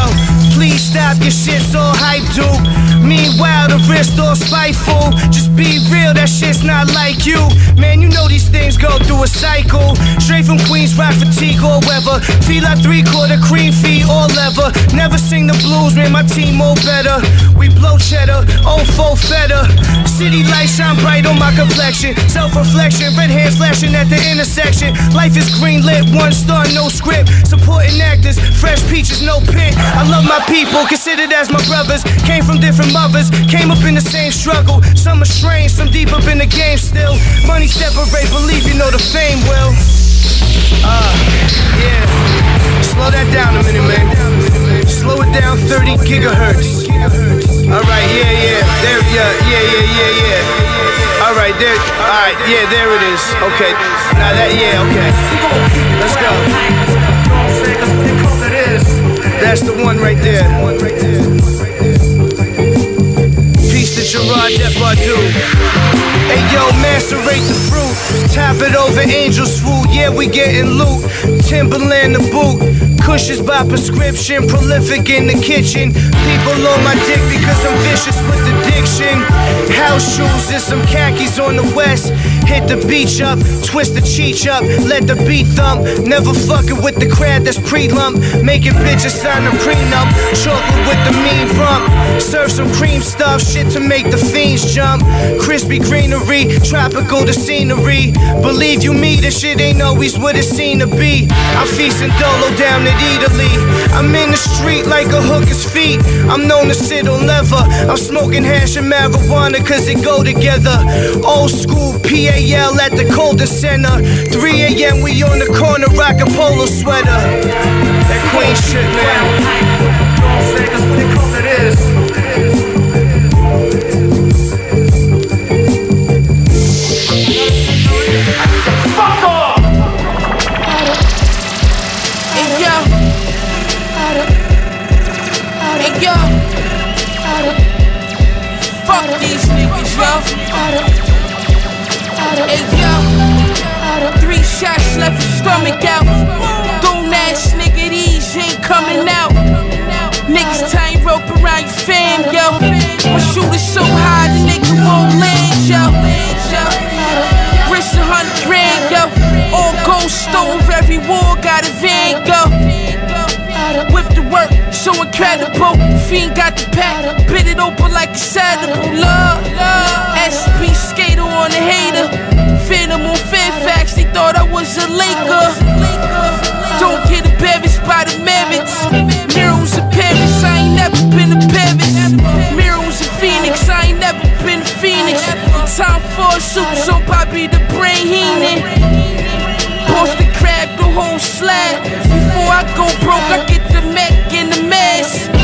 please stop your shit so hype, dude. Meanwhile, the wrist all spiteful. Just be real, that shit's not like you. Man, you know these things go through a cycle. Straight from Queens, rock fatigue or weather. Feel like three quarter cream feet or leather. Never sing the blues, man, my team more better. We blow cheddar, on full feather. City lights shine bright on my complexion. Self reflection, red hands flashing at the intersection. Life is green lit, one star, no script. Supporting actors, fresh peaches, no pit. I love my people, considered as my brothers. Came from different mothers, came up in the same struggle. Some are strange, some deep up in the game still. Money separate, believe you know the fame will. Uh, yeah. Slow that down a minute, man. Slow it down 30 gigahertz. Alright, yeah, yeah. There, yeah, yeah, yeah, yeah, yeah. Alright, there, alright, yeah, there it is. Okay. Now that, yeah, okay. Let's go. That's the one right there. Gerard Depardieu. Hey yo, macerate the fruit. tap it over angel swoop. Yeah, we getting loot. Timberland the boot. Cushions by prescription. Prolific in the kitchen. People on my dick because I'm vicious with addiction. House shoes and some khakis on the west. Hit the beach up, twist the cheech up, let the beat thump. Never fucking with the crowd that's pre-lump. Making bitches sign a prenup. Chocolate with the mean rump. Serve some cream stuff, shit to make the fiends jump. Crispy greenery, tropical the scenery. Believe you me, this shit ain't always what it seemed to be. I'm feasting dolo down at Italy. I'm in the street like a hooker's feet. I'm known to sit on leather. I'm smoking hash and marijuana cause it go together. Old school PAL at the Colden Center. 3 a.m. we on the corner rockin' polo sweater. That queen shit, man. Fuck off! Hey yo. Hey yo. Fuck these niggas, yo. Hey yo. Three shots left your stomach out. Don't ass nigga, these ain't coming out. Niggas tying rope around your fam, yo. My shooter so high, the nigga won't land, yo. Wrist a hundred grand, yo. All gold stove, every war got a van, go. Whip the work, so incredible. Fiend got the pack, bit it open like a saddable. Love, SP skater on a hater. Phantom on Fairfax, they thought I was a Laker. Don't get embarrassed by the merits. Mirrors in Paris, I ain't never been to Paris. Mirrors in Phoenix, I ain't never been to Phoenix. Time for a suit, so Bobby the brain healing. Post the crab, the whole slab. Before I go broke, I get the Mac in the mask.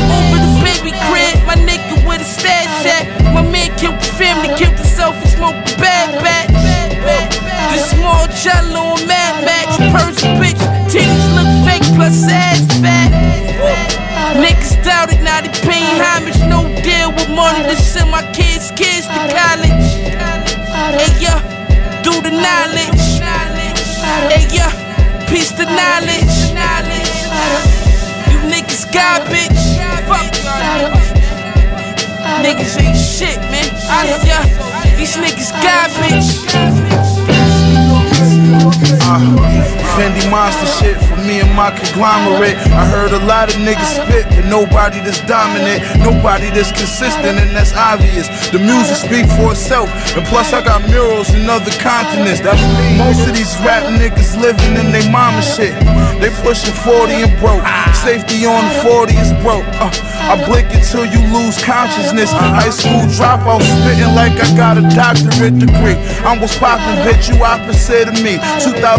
With stash. My man killed the family, killed himself and smoked the bad batch. The small jello on Mad Max, Persian bitch. Titties look fake, plus ass fat. Niggas doubt it, now they paying homage. No deal with money to send my kids, kids to college. Hey, yeah, do the knowledge. Hey, yeah, piece the knowledge. You niggas garbage. Fuck Niggas ain't shit, man. Yeah, these niggas got garbage. Uh, Fendi monster shit for me and my conglomerate. I heard a lot of niggas spit, but nobody that's dominant, nobody that's consistent, and that's obvious. The music speak for itself, and plus I got murals in other continents. That's me. Most of these rap niggas living in they mama shit. They pushing 40 and broke. Safety on the 40 is broke. Uh, I blink until you lose consciousness. High school dropout, spitting like I got a doctorate degree. I'm was popping, bitch, you opposite of me.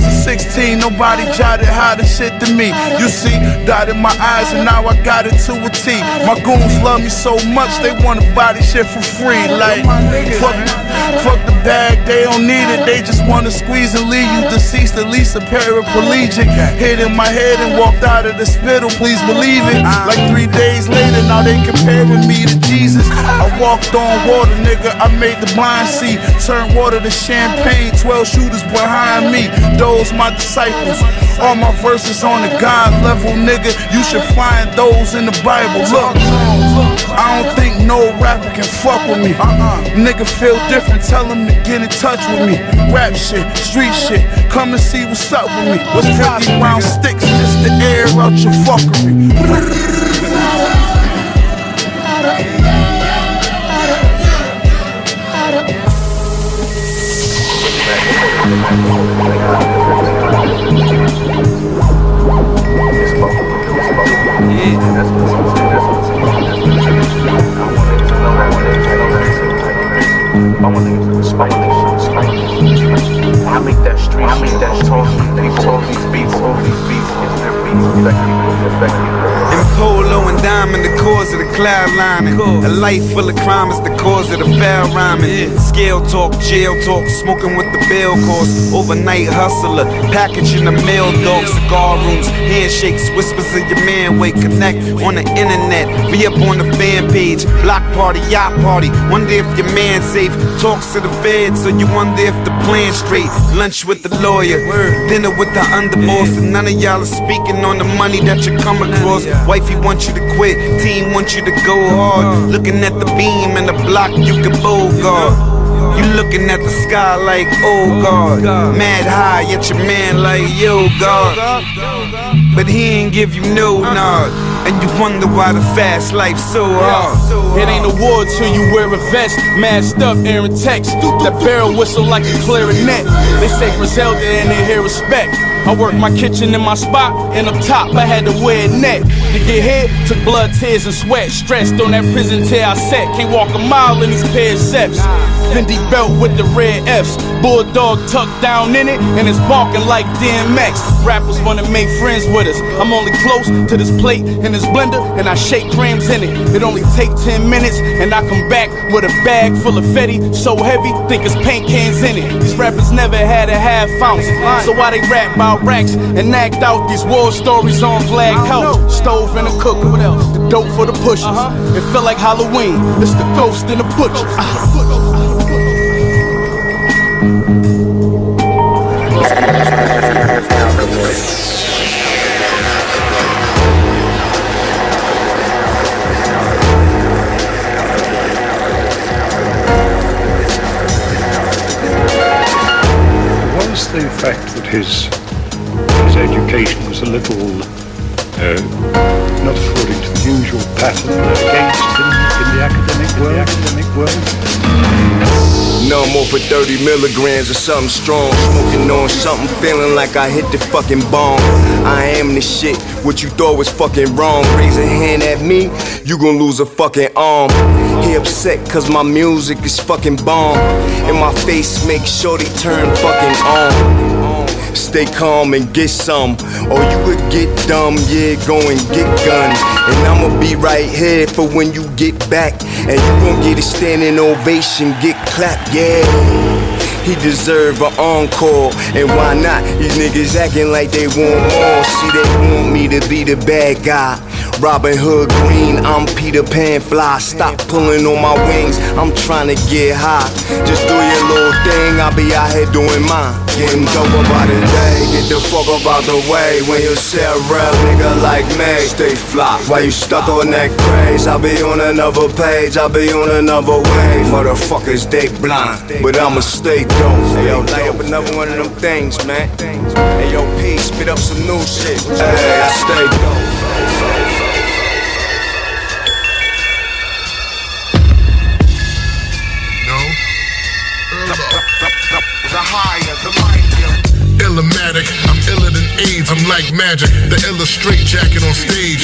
2016, nobody jotted how the shit to me. You see, dotted my eyes, and now I got it to a T. My goons love me so much, they wanna buy this shit for free. Like, fuck, fuck the bag, they don't need it. They just wanna squeeze and leave you deceased, at least a paraplegic. Hit in my head and walked out of the spittle, please believe it. Like three days later, now they comparing me to Jesus. I walked on water, nigga, I made the blind see. Turn water to champagne, 12 shooters behind me. Those my disciples. All my verses on the God level, nigga. You should find those in the Bible. Look, I don't think no rapper can fuck with me. Nigga feel different, tell him to get in touch with me. Rap shit, street shit, come and see what's up with me. What's 50 round sticks just to air out your fuckery. Street, I make that talk, people, talk these beats, all these beats, it's their beats, effective, effective. Polo and diamond, the cause of the cloud lining. A life full of crime is the cause of the foul rhyming. Scale talk, jail talk, smoking with the bill course. Overnight hustler, packaging the mail dog, cigar rooms, handshakes, whispers of your man. Wake connect on the internet, be up on the fan page. Block party, yacht party. Wonder if your man safe. Talks to the feds, so you wonder if the plan's straight. Lunch with the lawyer, dinner with the underboss, and none of y'all are speaking on the money that you come across. Wifey wants you to quit, team wants you to go hard. Looking at the beam and the block, you can bogart. You looking at the sky like, oh God. Mad high, yet your man like, yo God. But he ain't give you no nod. And you wonder why the fast life so hard. It ain't a war till you wear a vest. Masked up, airing text. That barrel whistle like a clarinet. They say Griselda and they hear respect. I work my kitchen in my spot, and up top I had to wear a net. To get hit, took blood, tears, and sweat. Stressed on that prison tear I set. Can't walk a mile in these pair of steps. Fendi belt with the red F's. Bulldog tucked down in it, and it's barking like DMX. Rappers wanna make friends with us. I'm only close to this plate and this blender, and I shake grams in it. It only take 10 minutes, and I come back with a bag full of Fetty. So heavy, think it's paint cans in it. These rappers never had a half ounce. So why they rap about racks and act out these war stories on flag couch? Stove and a cooker. What else? The dope for the pushers. It felt like Halloween. It's the ghost and the butcher. Fact that his his education was a little uh, not according to the usual pattern against him in the academic world. academic world. No more for 30 milligrams of something strong. Smoking on something, feeling like I hit the fucking bomb. I am the shit, what you thought was fucking wrong. Raise a hand at me, you gon' lose a fucking arm. He upset cause my music is fucking bomb. And my face makes sure they turn fucking on. Stay calm and get some, or you could get dumb. Yeah, go and get guns, And I'ma be right here for when you get back. And you gon' get a standing ovation, get clapped. Yeah. He deserve an encore, and why not? These niggas acting like they want more. See, they want me to be the bad guy. Robin Hood Green, I'm Peter Pan fly. Stop pulling on my wings, I'm trying to get high. Just do your little thing, I'll be out here doing mine. Getting dope about the day, get the fuck up out the way. When you see a real nigga like me, stay fly. Why you stuck on that craze? I'll be on another page, I'll be on another wave. Motherfuckers, they blind, but I'ma stay dope. Hey yo, light up another one of them things, man. Hey yo, P, spit up some new shit. Hey, I stay dope. Illmatic, I'm iller than AIDS, I'm like magic. The illustrate jacket on stage.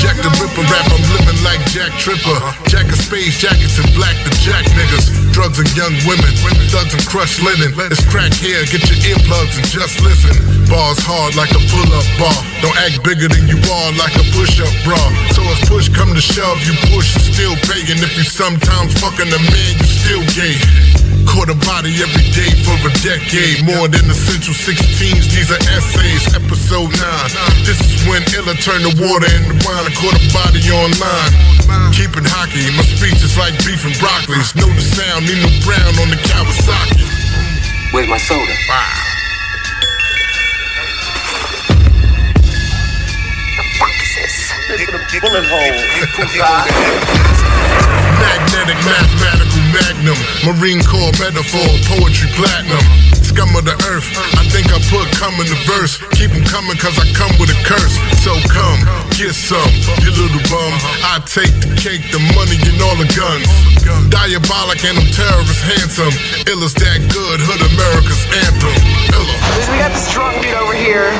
Jack the Ripper rap, I'm living like Jack Tripper. Jack of spades, jackets and black, the jack niggas. Drugs and young women, thugs and crushed linen. It's crack here, get your earplugs and just listen. Bars hard like a pull up bar. Don't act bigger than you are like a push up bra. So if push come to shove, you push and still paying. If you sometimes fucking a man, you still gay. Caught a body every day for a decade. More than essential 16s, these are essays. Episode 9. This is when Illa turned the water into wine and caught a body online. Keeping hockey, my speech is like beef and broccolis. Know the sound, Nino Brown on the Kawasaki. Where's my soda? Bullet hole. Magnetic, mathematical magnum, Marine Corps metaphor, poetry platinum. Scum of the earth, I think I put cum in the verse. Keep 'em coming cause I come with a curse. So come, get some, you little bum. I take the cake, the money, and all the guns. Diabolic and them terrorists handsome. Illa's that good, hood America's anthem. Illa. We got this drunk dude over here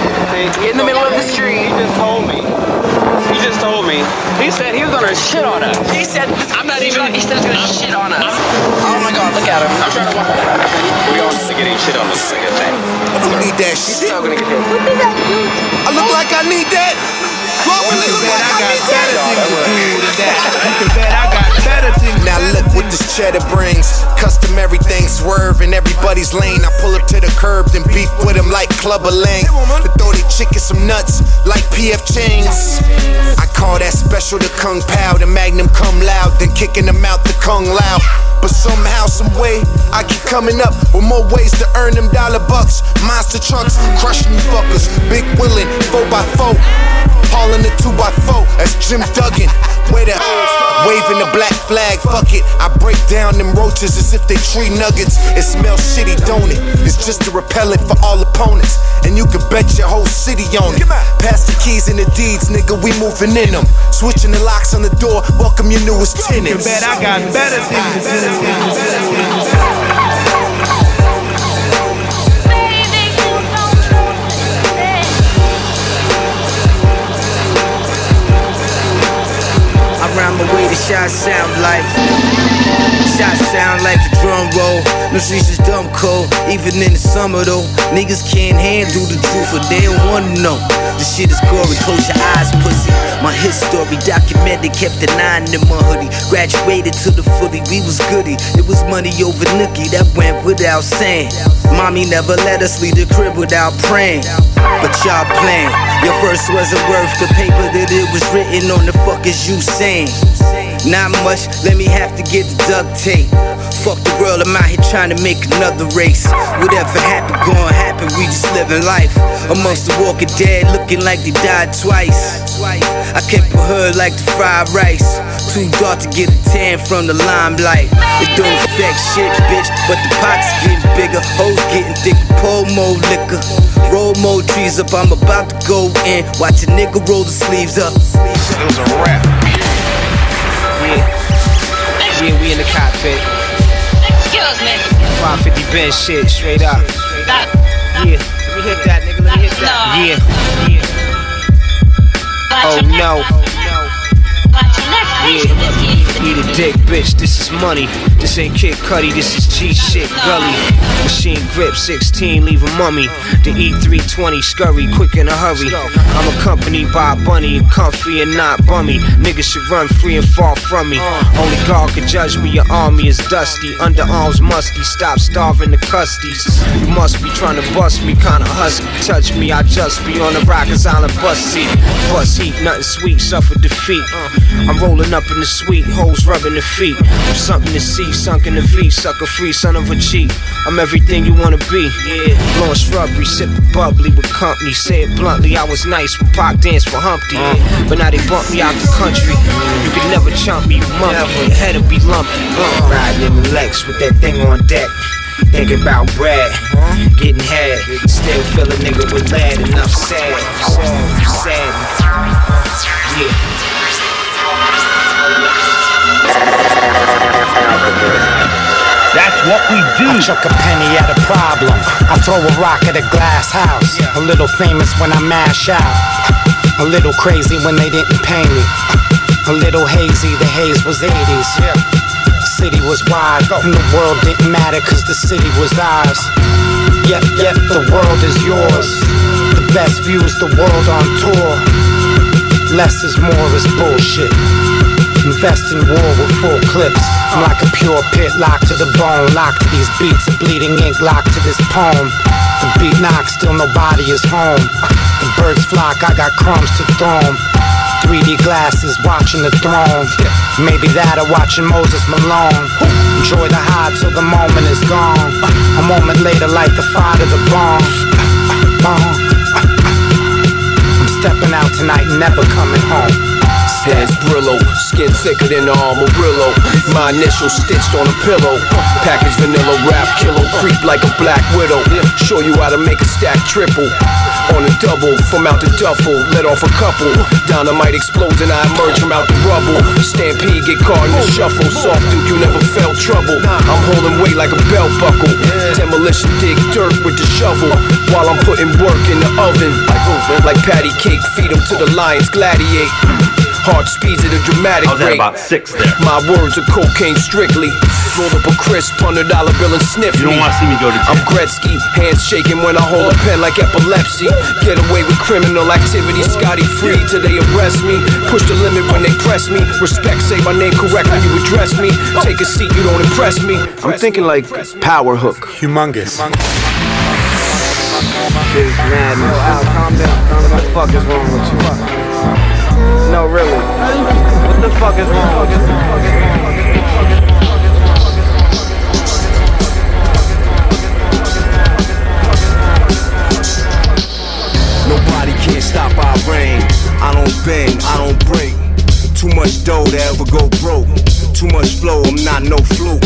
in the middle of the street. He just told me. He just told me. He said he was gonna shit on us. He said, I'm not even. He said he's gonna shit on us. Oh my god, look at him. I'm trying to walk. We all just getting shit on us. Like. Eh? I don't need that shit. So gonna get hit. I look like I need that. Do I really can bet I got better things to do than that. You can bet I got better things Now look what this cheddar brings. Custom everything swerve in everybody's lane. I pull up to the curb, then beef with him like Clubber Lang. To throw they chicken some nuts like PF Chang's. I call that special the Kung Pao. The Magnum come loud, then kicking them out the Kung Lao. But somehow, some way, I keep coming up with more ways to earn them dollar bucks. Monster trucks, crushing you fuckers. Big willin', 4x4. Hauling the 2x4, that's Jim Duggan. Where the waving the black flag, fuck it. I break down them roaches as if they tree nuggets. It smells shitty, don't it? It's just a repellent for all opponents. And you can bet your whole city on it. Pass the keys and the deeds, nigga, we moving in them. Switching the locks on the door, welcome your newest tenants. You bet I got better things to do. Way shots sound like. Shots sound like the drum roll. No streets is dumb cold. Even in the summer though, niggas can't handle the truth, or they don't wanna know. The shit is gory, close your eyes, pussy. My history documented, kept the nine in my hoodie. Graduated to the footy, we was goody. It was money over nookie, that went without saying. Mommy never let us leave the crib without praying. But y'all playing. Your verse wasn't worth the paper that it was written on. The fuck is you saying? Not much, let me have to get the duct tape. Fuck the world, I'm out here trying to make another race. Whatever happened, gonna happen, we just living life. Amongst the walking dead, looking like they died twice. I kept a hood like the fried rice. Too dark to get a tan from the limelight. It don't affect shit, bitch, but the pots getting bigger. Hoes getting thicker, pull more liquor. Roll more trees up, I'm about to go in. Watch a nigga roll the sleeves up. It was a rap. Yeah. We in the cockpit. Excuse me. 550 Benz shit, straight up. Yeah. Let me hit that, nigga. Let me hit that. Yeah. Yeah. Oh no. Oh no. Yeah. Eat a dick, bitch. This is money. This ain't Kid Cudi. This is G shit. Gully. Machine grip 16, leave a mummy. The E320 scurry, quick in a hurry. I'm accompanied by a bunny, comfy and not bummy. Niggas should run free and fall from me. Only God could judge me. Your army is dusty, underarms musty. Stop starving the custies. You must be trying to bust me, kinda husky. Touch me, I just be on the Rikers Island bus seat. Bus heat, nothing sweet, suffer defeat. I'm rolling up in the suite, hoes rubbing the feet. I'm something to see, sunk in the V, sucker free, son of a cheat. I'm everything you wanna be. Yeah, blowing shrubbery, sipping bubbly with company. Say it bluntly, I was nice when Pac danced for Humpty. yeah. But now they bump me out the country. You can never chump me, you monkey. Your head'll be lumpy. Uh, riding in the Lex with that thing on deck. Thinking about bread, getting head. Still feel a nigga with lead. Enough said, sad, sad. Yeah. That's what we do. I chuck a penny at a problem. I throw a rock at a glass house. A little famous when I mash out. A little crazy when they didn't pay me. A little hazy, the haze was 80s. The city was wide, and the world didn't matter cause the city was ours. Yep, yep, the world is yours. The best views, the world on tour. Less is more is bullshit. Invest in war with full clips. I'm like a pure pit, locked to the bone, locked to these beats, a bleeding ink, locked to this poem. The beat knocks, still nobody is home. The birds flock, I got crumbs to throw 'em. 3D glasses, watching the throne. Maybe that or watching Moses Malone. Enjoy the high till the moment is gone. A moment later, light the fire to the. Bomb. I'm stepping out tonight, never coming home. Heads Brillo, skin thicker than the Armorillo. My initials stitched on a pillow. Package vanilla rap kilo, creep like a black widow. Show you how to make a stack triple. On a double, from out the duffel, let off a couple. Dynamite explodes and I emerge from out the rubble. Stampede get caught in the shuffle. Soft dude, you never felt trouble. I'm holding weight like a belt buckle. Demolition dig dirt with the shovel. While I'm putting work in the oven. Like, patty cake, feed feed 'em to the lions, gladiate. Heart speeds at a dramatic I was at rate. about six there. My words are cocaine strictly. Roll up a crisp, hundred dollar bill and sniff You don't wanna see me go to jail. I'm Gretzky, hands shaking when I hold a pen like epilepsy. Get away with criminal activity, Scotty free till they arrest me. Push the limit when they press me. Respect, say my name correct when you address me. Take a seat, you don't impress me. I'm thinking like power hook. Humongous. Shit is mad, man. Al. Calm down. What the fuck is wrong with you? No, really. What the fuck is wrong? Nobody can stop our reign. I don't bang, I don't break. Too much dough to ever go broke. Too much flow, I'm not no fluke.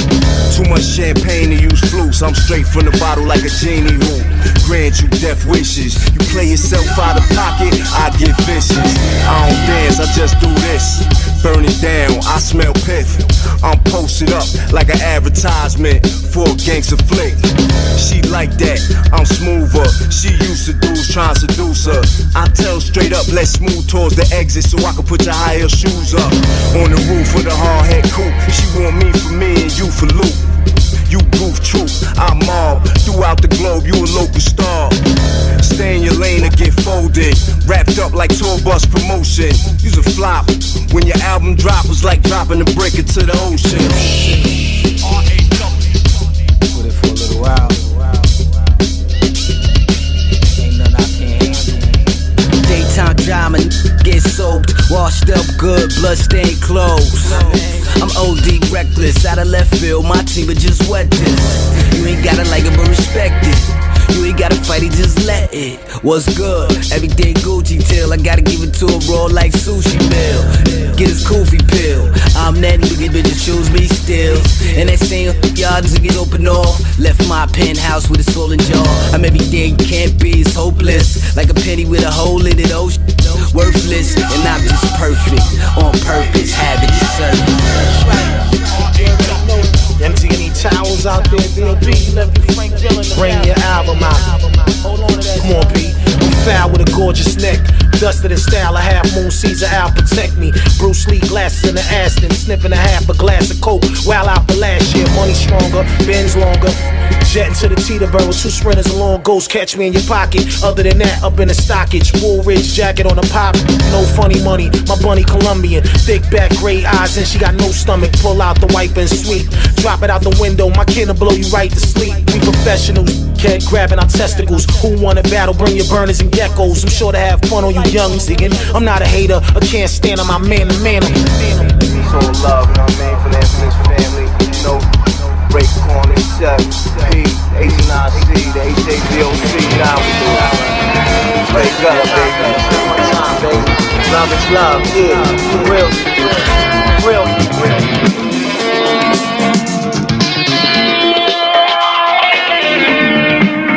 Too much champagne to use flutes. I'm straight from the bottle like a genie who grant you death wishes. You play yourself out of pocket, I get vicious. I don't dance, I just do this. Burn it down, I smell pith. I'm posted up like an advertisement for a gangster flick. She like that, I'm smoother. She used to dudes trying to seduce her. I tell straight up, let's move towards the exit so I can put your high heel shoes up. On the roof of the hard head coupe, she want me for me and you for loot. You goof troop, I mob throughout the globe. You a local star. Stay in your lane or get folded. Wrapped up like tour bus promotion. You's a flop. When your album drop was like dropping a brick into the ocean. Put it for a little while. Daytime drama, get soaked, washed up good, bloodstained clothes. I'm OD reckless, out of left field, my team would just wet this. You ain't gotta like it, but respect it. You ain't gotta fight it, just let it. What's good? Everything Gucci till I gotta give it to a raw like sushi meal. Get his koofy pill. I'm that nigga, bitches choose me still. And that same y'all niggas open off. Left my penthouse with a and jaw. I'm everything can't be, it's hopeless. Like a penny with a hole in it, oh Worthless, and I'm just perfect. On purpose, have it deserved. Towels out there, DLB. Bring your album out. Come on, P. I'm foul with a gorgeous neck. Dusted in style, a half moon Caesar Al protect me. Bruce Lee glasses in the Aston, sniffing a half a glass of coke. While out the last year, money stronger, bends longer. Jetting to the Teterboro, two sprinters along, ghost catch me in your pocket. Other than that, up in the stockage, Woolrich jacket on the pop. No funny money, my bunny Colombian. Thick back, gray eyes, and she got no stomach. Pull out the wipe and sweep. Drop it out the window, my kid will blow you right to sleep. We professionals, cat grabbing our testicles. Who wanna battle? Bring your burners and geckos. I'm sure to have fun on you young ziggin'. I'm not a hater, I can't stand on my man to man. So love, you know what I mean, for the family. You know, break corner, chef, P, H9C, the HAVOC, now we do it. Break up, baby. Baby. Love is love, yeah. For real, for real, for real.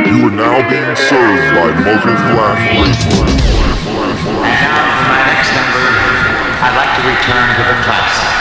You are now being served by Muzzle Flash Radio. And now for my next number, I'd like to return to the classics.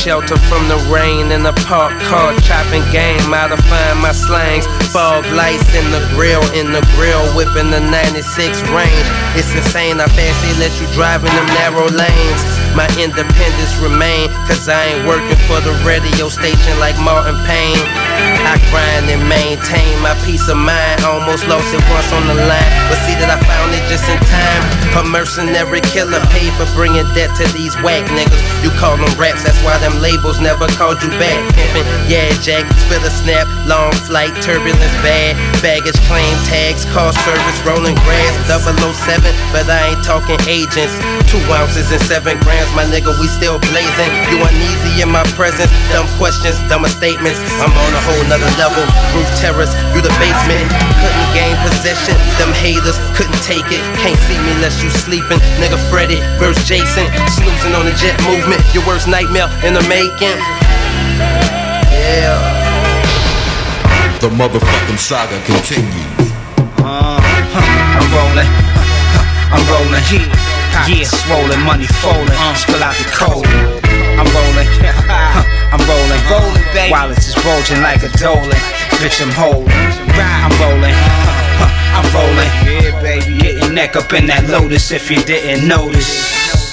Shelter from the rain in the park car chopping game. Find my slangs. Fog lights in the grill, in the grill, whipping the 96 range. It's insane fast they let you drive in them narrow lanes. My independence remain, cause I ain't working for the radio station like Martin Payne. I grind and maintain my peace of mind. Almost lost it once on the line, but see that I found it just in time. A mercenary killer paid for bringing death to these whack niggas. You call them raps, that's why them labels never called you back. Yeah, Jack, spill a snap, long flight, turbulence bad. Baggage claim tags, car service, rolling grass, 007, but I ain't talking agents. Two ounces and seven grams, my nigga, we still blazing. You uneasy in my presence, dumb questions, dumber statements. I'm on a whole nother level. Roof terrace, you the basement. Couldn't gain possession, them haters couldn't take it. Can't see me unless you sleeping. Nigga Freddy versus Jason, snoozing on the jet movement. Your worst nightmare in the making. Yeah. The motherfucking saga continues. Uh, huh, I'm rolling, huh, I'm rolling. Yeah, yeah, swollen, money falling, uh, spill out the cold. I'm rolling, I'm rolling, rolling, baby. Wallets is bulging like a Dolan, bitch I'm holding. I'm rolling, I'm rolling. Yeah, baby, getting neck up in that lotus if you didn't notice.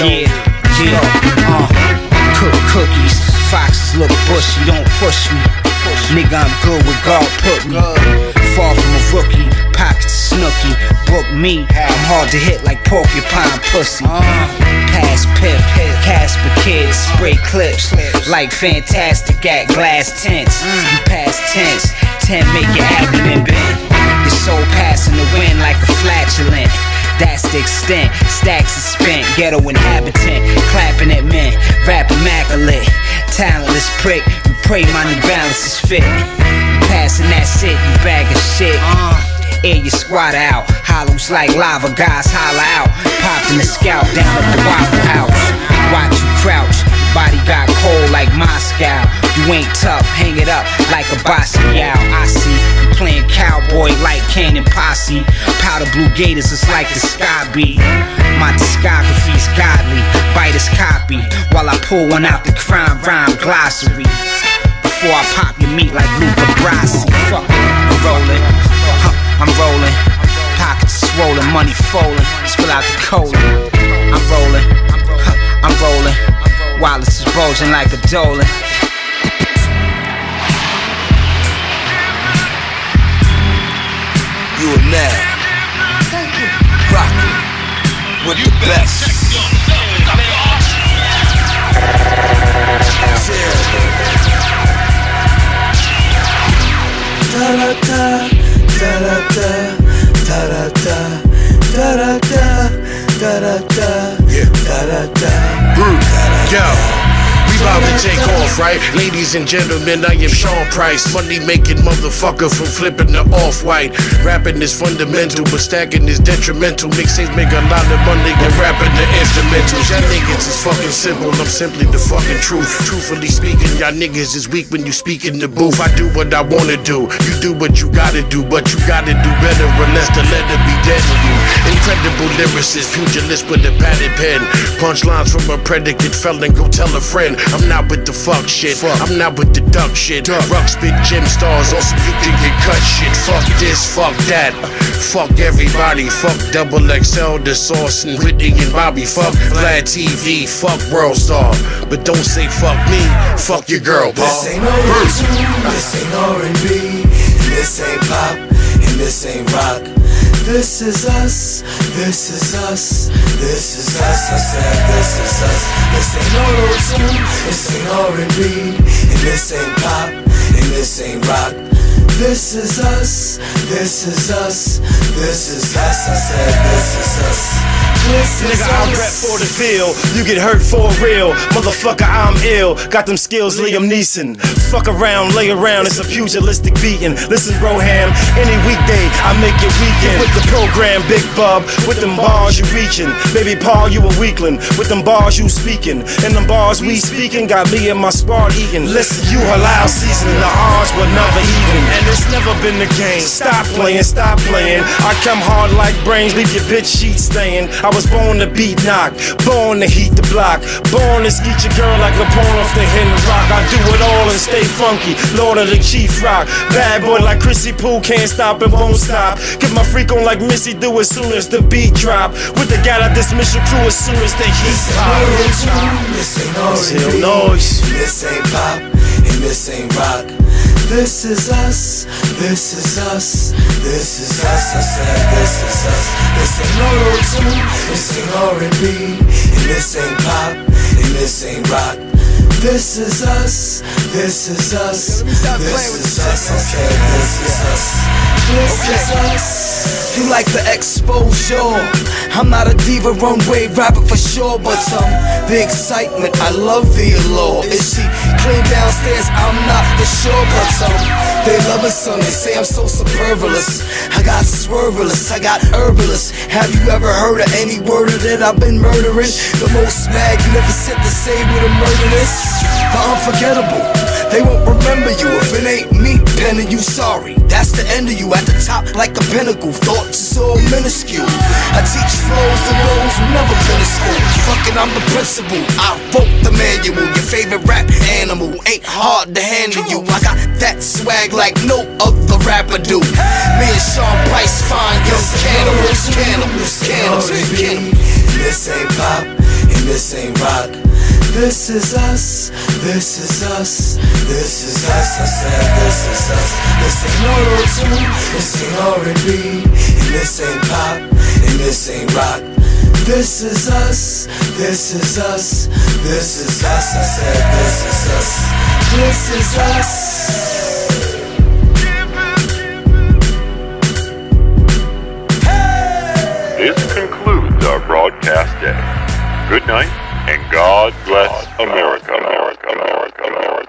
Yeah, yeah, uh, cook cookies. Foxes look bushy, don't push me. Nigga, I'm good with God put me. Far from a rookie, pockets snooky. Book me, I'm hard to hit like porcupine pussy. Uh. Pass piff, Casper kids, spray clips like fantastic at glass tents. Mm. You pass tense, ten make your abdomen bend. Your soul passing the wind like a flatulent. That's the extent. Stacks is spent. Ghetto inhabitant. Clapping at men. Rap immaculate. Talentless prick. You pray my new balance is fit. Passing that shit. You bag of shit. Uh. Air your squat out. Hollows like lava. Guys holler out. Popped in the scalp down at the Waffle House. Watch you crouch. Body got cold like Moscow. You ain't tough. Hang it up like a Basquiat. I see you playing cowboy like Cannon Posse. Powder blue gators is like the sky be. My discography's godly. Bite his copy while I pull one out the crime rhyme glossary. Before I pop your meat like Luca Brasi. Fuck, I'm rolling. Huh, I'm rolling. Pockets swollen, money falling. Spill out the cola. I'm rolling. Huh, I'm rolling. Wallets is bulging like a Dolan. You are now rocking with the best. Da-da-da, da-da-da, da-da-da, da-da-da, da-da-da, da-da-da. Yo. We to take off, right? Ladies and gentlemen, I am Sean Price. Money making motherfucker from flipping the off white. Rapping is fundamental, but stacking is detrimental. Mixtapes make a lot of money and rapping the instrumentals. Y'all niggas is fucking simple, I'm simply the fucking truth. Truthfully speaking, y'all niggas is weak when you speak in the booth. I do what I wanna do, you do what you gotta do, but you gotta do better or unless the letter be dead to you. Incredible lyricist, pugilist with a padded pen. Punchlines from a predicate felon, go tell a friend. I'm not with the fuck shit. Fuck. I'm not with the duck shit. Rock spit gym stars also you can get cut shit. Fuck this, fuck that. Fuck everybody. Fuck double XL, the Source and Whitney and Bobby. Fuck Vlad TV. Fuck World Star. But don't say fuck me. Fuck your girl, Paul. This ain't no tune, this ain't R&B, and this ain't pop, and this ain't rock. This is us, this is us, this is us. I said this is us. This ain't auto tune, this ain't R&B, and this ain't pop, and this ain't rock. This is us, this is us, this is us. I said this is us. This is Nigga, I us. rap for the field. You get hurt for real. Motherfucker, I'm ill. Got them skills, Liam Neeson. Fuck around, lay around, it's a pugilistic beating. Listen, Broham, any weekday, I make it weekend. With the program, Big Bub, with them bars you reaching. Baby Paul, you a weakling. With them bars you speaking. And them bars we speaking got me and my squad eating. Listen, you halal seasoning. The odds were never even. It's never been the game. Stop playing, stop playing. I come hard like brains, leave your bitch sheet staying. I was born to beat knock, born to heat the block, born to skeet your girl like a pawn off the hidden rock. I do it all and stay funky, Lord of the Chief Rock. Bad boy like Chrissy Pooh, can't stop and won't stop. Get my freak on like Missy do as soon as the beat drop. With the guy that dismiss your crew as soon as the heat pop. This ain't noise. this ain't pop, and this ain't rock. This is us, this is us, this is us. I said this is us. This ain't auto tune, this ain't R&B, and this ain't pop, and this ain't rock. This is us, this is us, this is us, said this is us. This is us. You like the exposure. I'm not a diva runway rapper for sure, but um, the excitement, I love the allure. Is she clean downstairs? I'm not for sure, but um, they love it, son. They say I'm so superfluous. I got swerveless, I got herbalist. Have you ever heard of any word of that I've been murdering? The most magnificent to say with a murderous, the unforgettable. They won't remember you if it ain't me penning you sorry. That's the end of you at the top like a pinnacle. Thoughts is all minuscule. I teach flows to those who never been to school. Fucking, I'm the principal. I wrote the manual. Your favorite rap animal ain't hard to handle you. I got that swag like no other rapper do. Me and Sean Price find young cannibals, cannibals, cannibals, cannibals. This ain't pop, and this ain't rock. This is us, this is us, this is us. I said this is us. This ain't auto tune, this ain't R&B, and this ain't pop, and this ain't rock. This is us, this is us, this is us. I said this is us, this is us. This concludes our broadcast day. Good night, and God bless America, America, America, America.